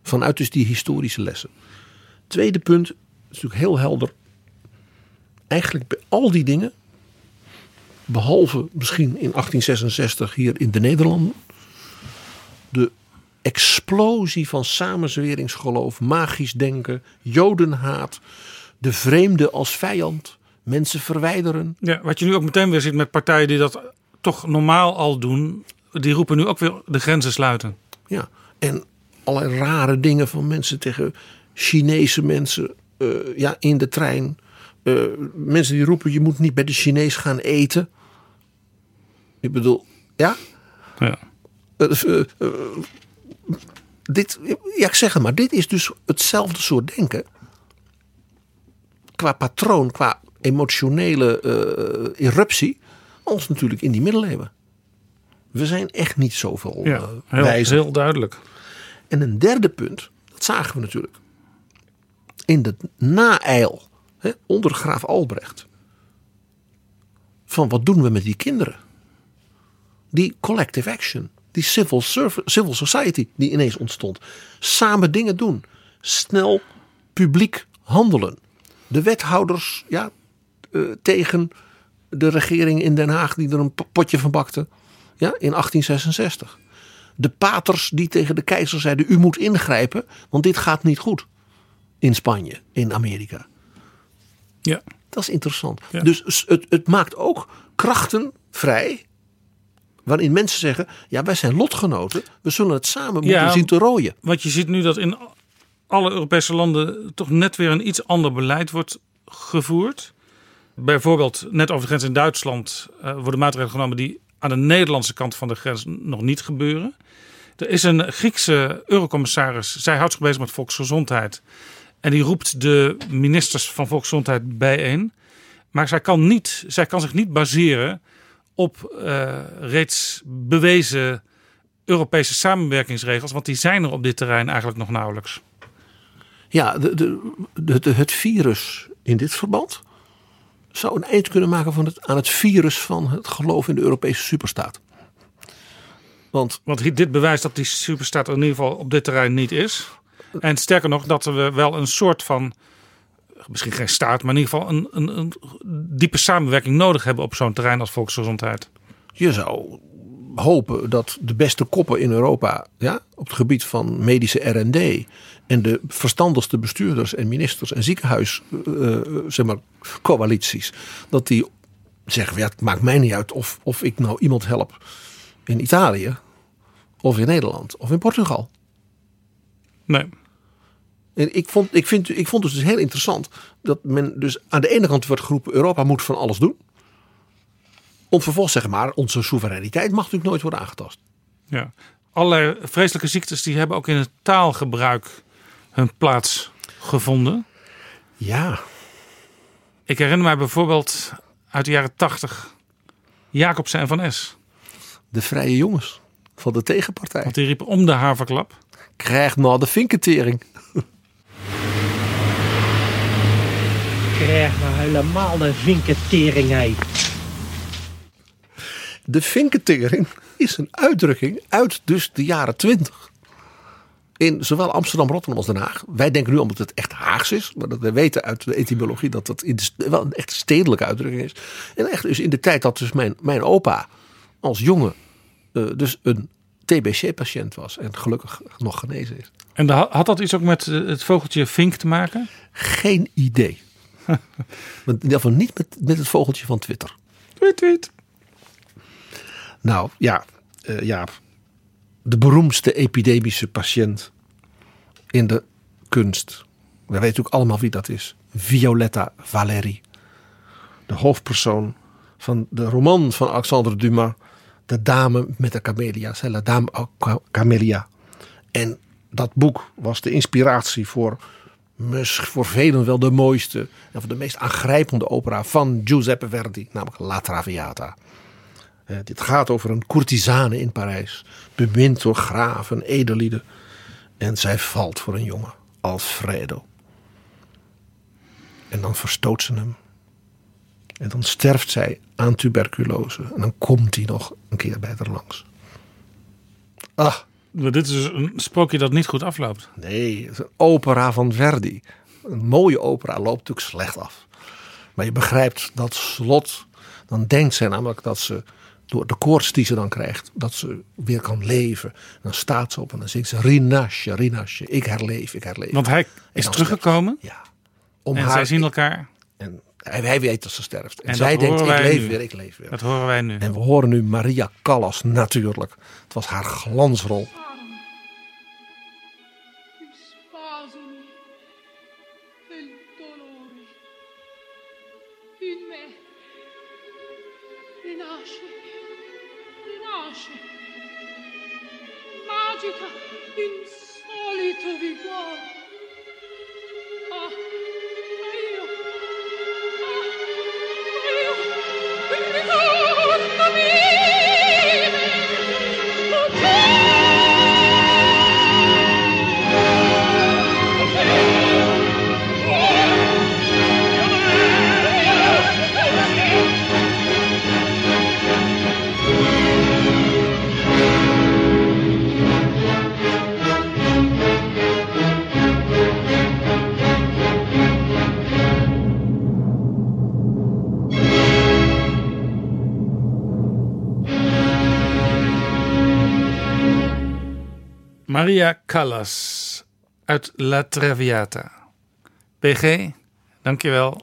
Vanuit dus die historische lessen. Tweede punt, is natuurlijk heel helder. Eigenlijk bij al die dingen, behalve misschien in 1866 hier in de Nederlanden, de explosie van samenzweringsgeloof, magisch denken, jodenhaat, de vreemde als vijand, mensen verwijderen.
Ja, wat je nu ook meteen weer ziet met partijen die dat toch normaal al doen, die roepen nu ook weer de grenzen sluiten.
Ja, en allerlei rare dingen van mensen tegen Chinese mensen eh, ja, in de trein. Eh, mensen die roepen je moet niet bij de Chinees gaan eten. Ik bedoel, ja?
Ja.
Eh, eh, dit, ja, ik zeg het maar, dit is dus hetzelfde soort denken. Qua patroon, qua emotionele eruptie, als natuurlijk in die middeleeuwen. We zijn echt niet zoveel
Ja, heel,
wijzer.
heel duidelijk.
En een derde punt, dat zagen we natuurlijk. In de naeil onder graaf Albrecht. Van wat doen we met die kinderen? Die collective action, die civil, civil society die ineens ontstond. Samen dingen doen. Snel publiek handelen. De wethouders ja, eh, tegen de regering in Den Haag die er een potje van bakte. Ja, in 1866 de paters die tegen de keizer zeiden: U moet ingrijpen, want dit gaat niet goed. In Spanje, in Amerika.
Ja.
Dat is interessant.
Ja.
Dus het, het maakt ook krachten vrij. Waarin mensen zeggen: Ja, wij zijn lotgenoten. We zullen het samen moeten
Ja.
zien te rooien.
Want je ziet nu dat in alle Europese landen toch net weer een iets ander beleid wordt gevoerd. Bijvoorbeeld, net over de grens in Duitsland eh, worden maatregelen genomen die aan de Nederlandse kant van de grens nog niet gebeuren. Er is een Griekse eurocommissaris, zij houdt zich bezig met volksgezondheid. En die roept de ministers van volksgezondheid bijeen. Maar zij kan, niet, zij kan zich niet baseren op eh, reeds bewezen Europese samenwerkingsregels, want die zijn er op dit terrein eigenlijk nog nauwelijks.
Ja, de, de, het virus in dit verband zou een eind kunnen maken van het, aan het virus van het geloof in de Europese superstaat. Want
Want dit bewijst dat die superstaat er in ieder geval op dit terrein niet is. En sterker nog, dat we wel een soort van, misschien geen staat, maar in ieder geval een, een, een diepe samenwerking nodig hebben op zo'n terrein als volksgezondheid.
je zou hopen dat de beste koppen in Europa ja, op het gebied van medische R&D en de verstandigste bestuurders en ministers en ziekenhuis eh, eh, zeg maar, coalities, dat die zeggen, ja, het maakt mij niet uit of, of ik nou iemand help in Italië of in Nederland of in Portugal.
Nee.
En ik vond, ik, vind, ik vond het dus heel interessant dat men dus aan de ene kant wordt geroepen Europa moet van alles doen. Om vervolgens zeggen, maar onze soevereiniteit mag natuurlijk nooit worden aangetast.
Ja. Allerlei vreselijke ziektes die hebben ook in het taalgebruik hun plaats gevonden.
Ja,
Ik herinner mij bijvoorbeeld uit de jaren tachtig Jacobsen en Van S.
de vrije jongens van de tegenpartij.
Want die riepen om de haverklap.
Krijgt nou de vinketering.
Krijg nou helemaal de vinketering, hé.
De vinketering is een uitdrukking uit dus de jaren twintig. In zowel Amsterdam, Rotterdam als Den Haag. Wij denken nu omdat het echt Haags is. Maar dat we weten uit de etymologie dat dat in de, wel een echt stedelijke uitdrukking is. En echt dus in de tijd dat dus mijn, mijn opa als jongen eh, dus een TBC-patiënt was. En gelukkig nog genezen is.
En had dat iets ook met eh, het vogeltje vink te maken?
Geen idee. In ieder geval niet met, met het vogeltje van Twitter.
Tweet, tweet.
Nou ja, ja, de beroemdste epidemische patiënt in de kunst. We weten natuurlijk allemaal wie dat is. Violetta Valéry. De hoofdpersoon van de roman van Alexandre Dumas. De dame met de camellia. C'est la dame au ca- camellia. En dat boek was de inspiratie voor, mis- voor velen wel de mooiste en de meest aangrijpende opera van Giuseppe Verdi, namelijk La Traviata. Eh, dit gaat over een courtisane in Parijs, bemind door graven, edellieden. En zij valt voor een jongen, Alfredo. En dan verstoot ze hem. En dan sterft zij aan tuberculose. En dan komt hij nog een keer bij haar langs. Ah,
dit is een sprookje dat niet goed afloopt.
Nee, het is een opera van Verdi. Een mooie opera loopt natuurlijk slecht af. Maar je begrijpt dat slot, dan denkt zij namelijk dat ze door de koorts die ze dan krijgt, dat ze weer kan leven. Dan staat ze op en dan zingt ze Rinasje, Rinasje, ik herleef, ik herleef.
Want hij is teruggekomen
sterft. Ja. Om
en
haar,
zij zien elkaar.
En hij, weet dat ze sterft. En,
En
zij denkt, ik leef
nu.
weer, ik leef weer.
Dat horen wij nu.
En we horen nu Maria Callas natuurlijk. Het was haar glansrol.
Maria Callas uit La Traviata. PG, dankjewel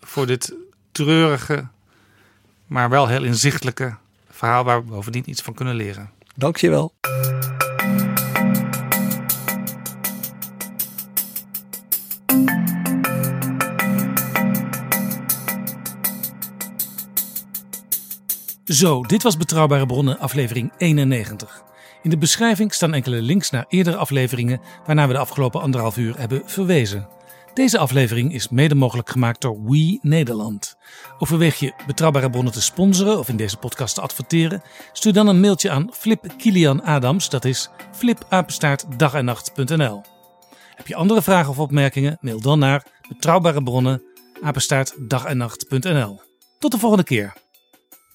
voor dit treurige, maar wel heel inzichtelijke verhaal waar we bovendien iets van kunnen leren.
Dankjewel.
Zo, dit was Betrouwbare Bronnen, aflevering 91. In de beschrijving staan enkele links naar eerdere afleveringen waarnaar we de afgelopen anderhalf uur hebben verwezen. Deze aflevering is mede mogelijk gemaakt door We Nederland. Overweeg je Betrouwbare Bronnen te sponsoren of in deze podcast te adverteren? Stuur dan een mailtje aan Flip Kilian Adams, dat is flipapenstaartdagennacht.nl. Heb je andere vragen of opmerkingen? Mail dan naar Betrouwbare Bronnen, apenstaartdagennacht.nl. Tot de volgende keer.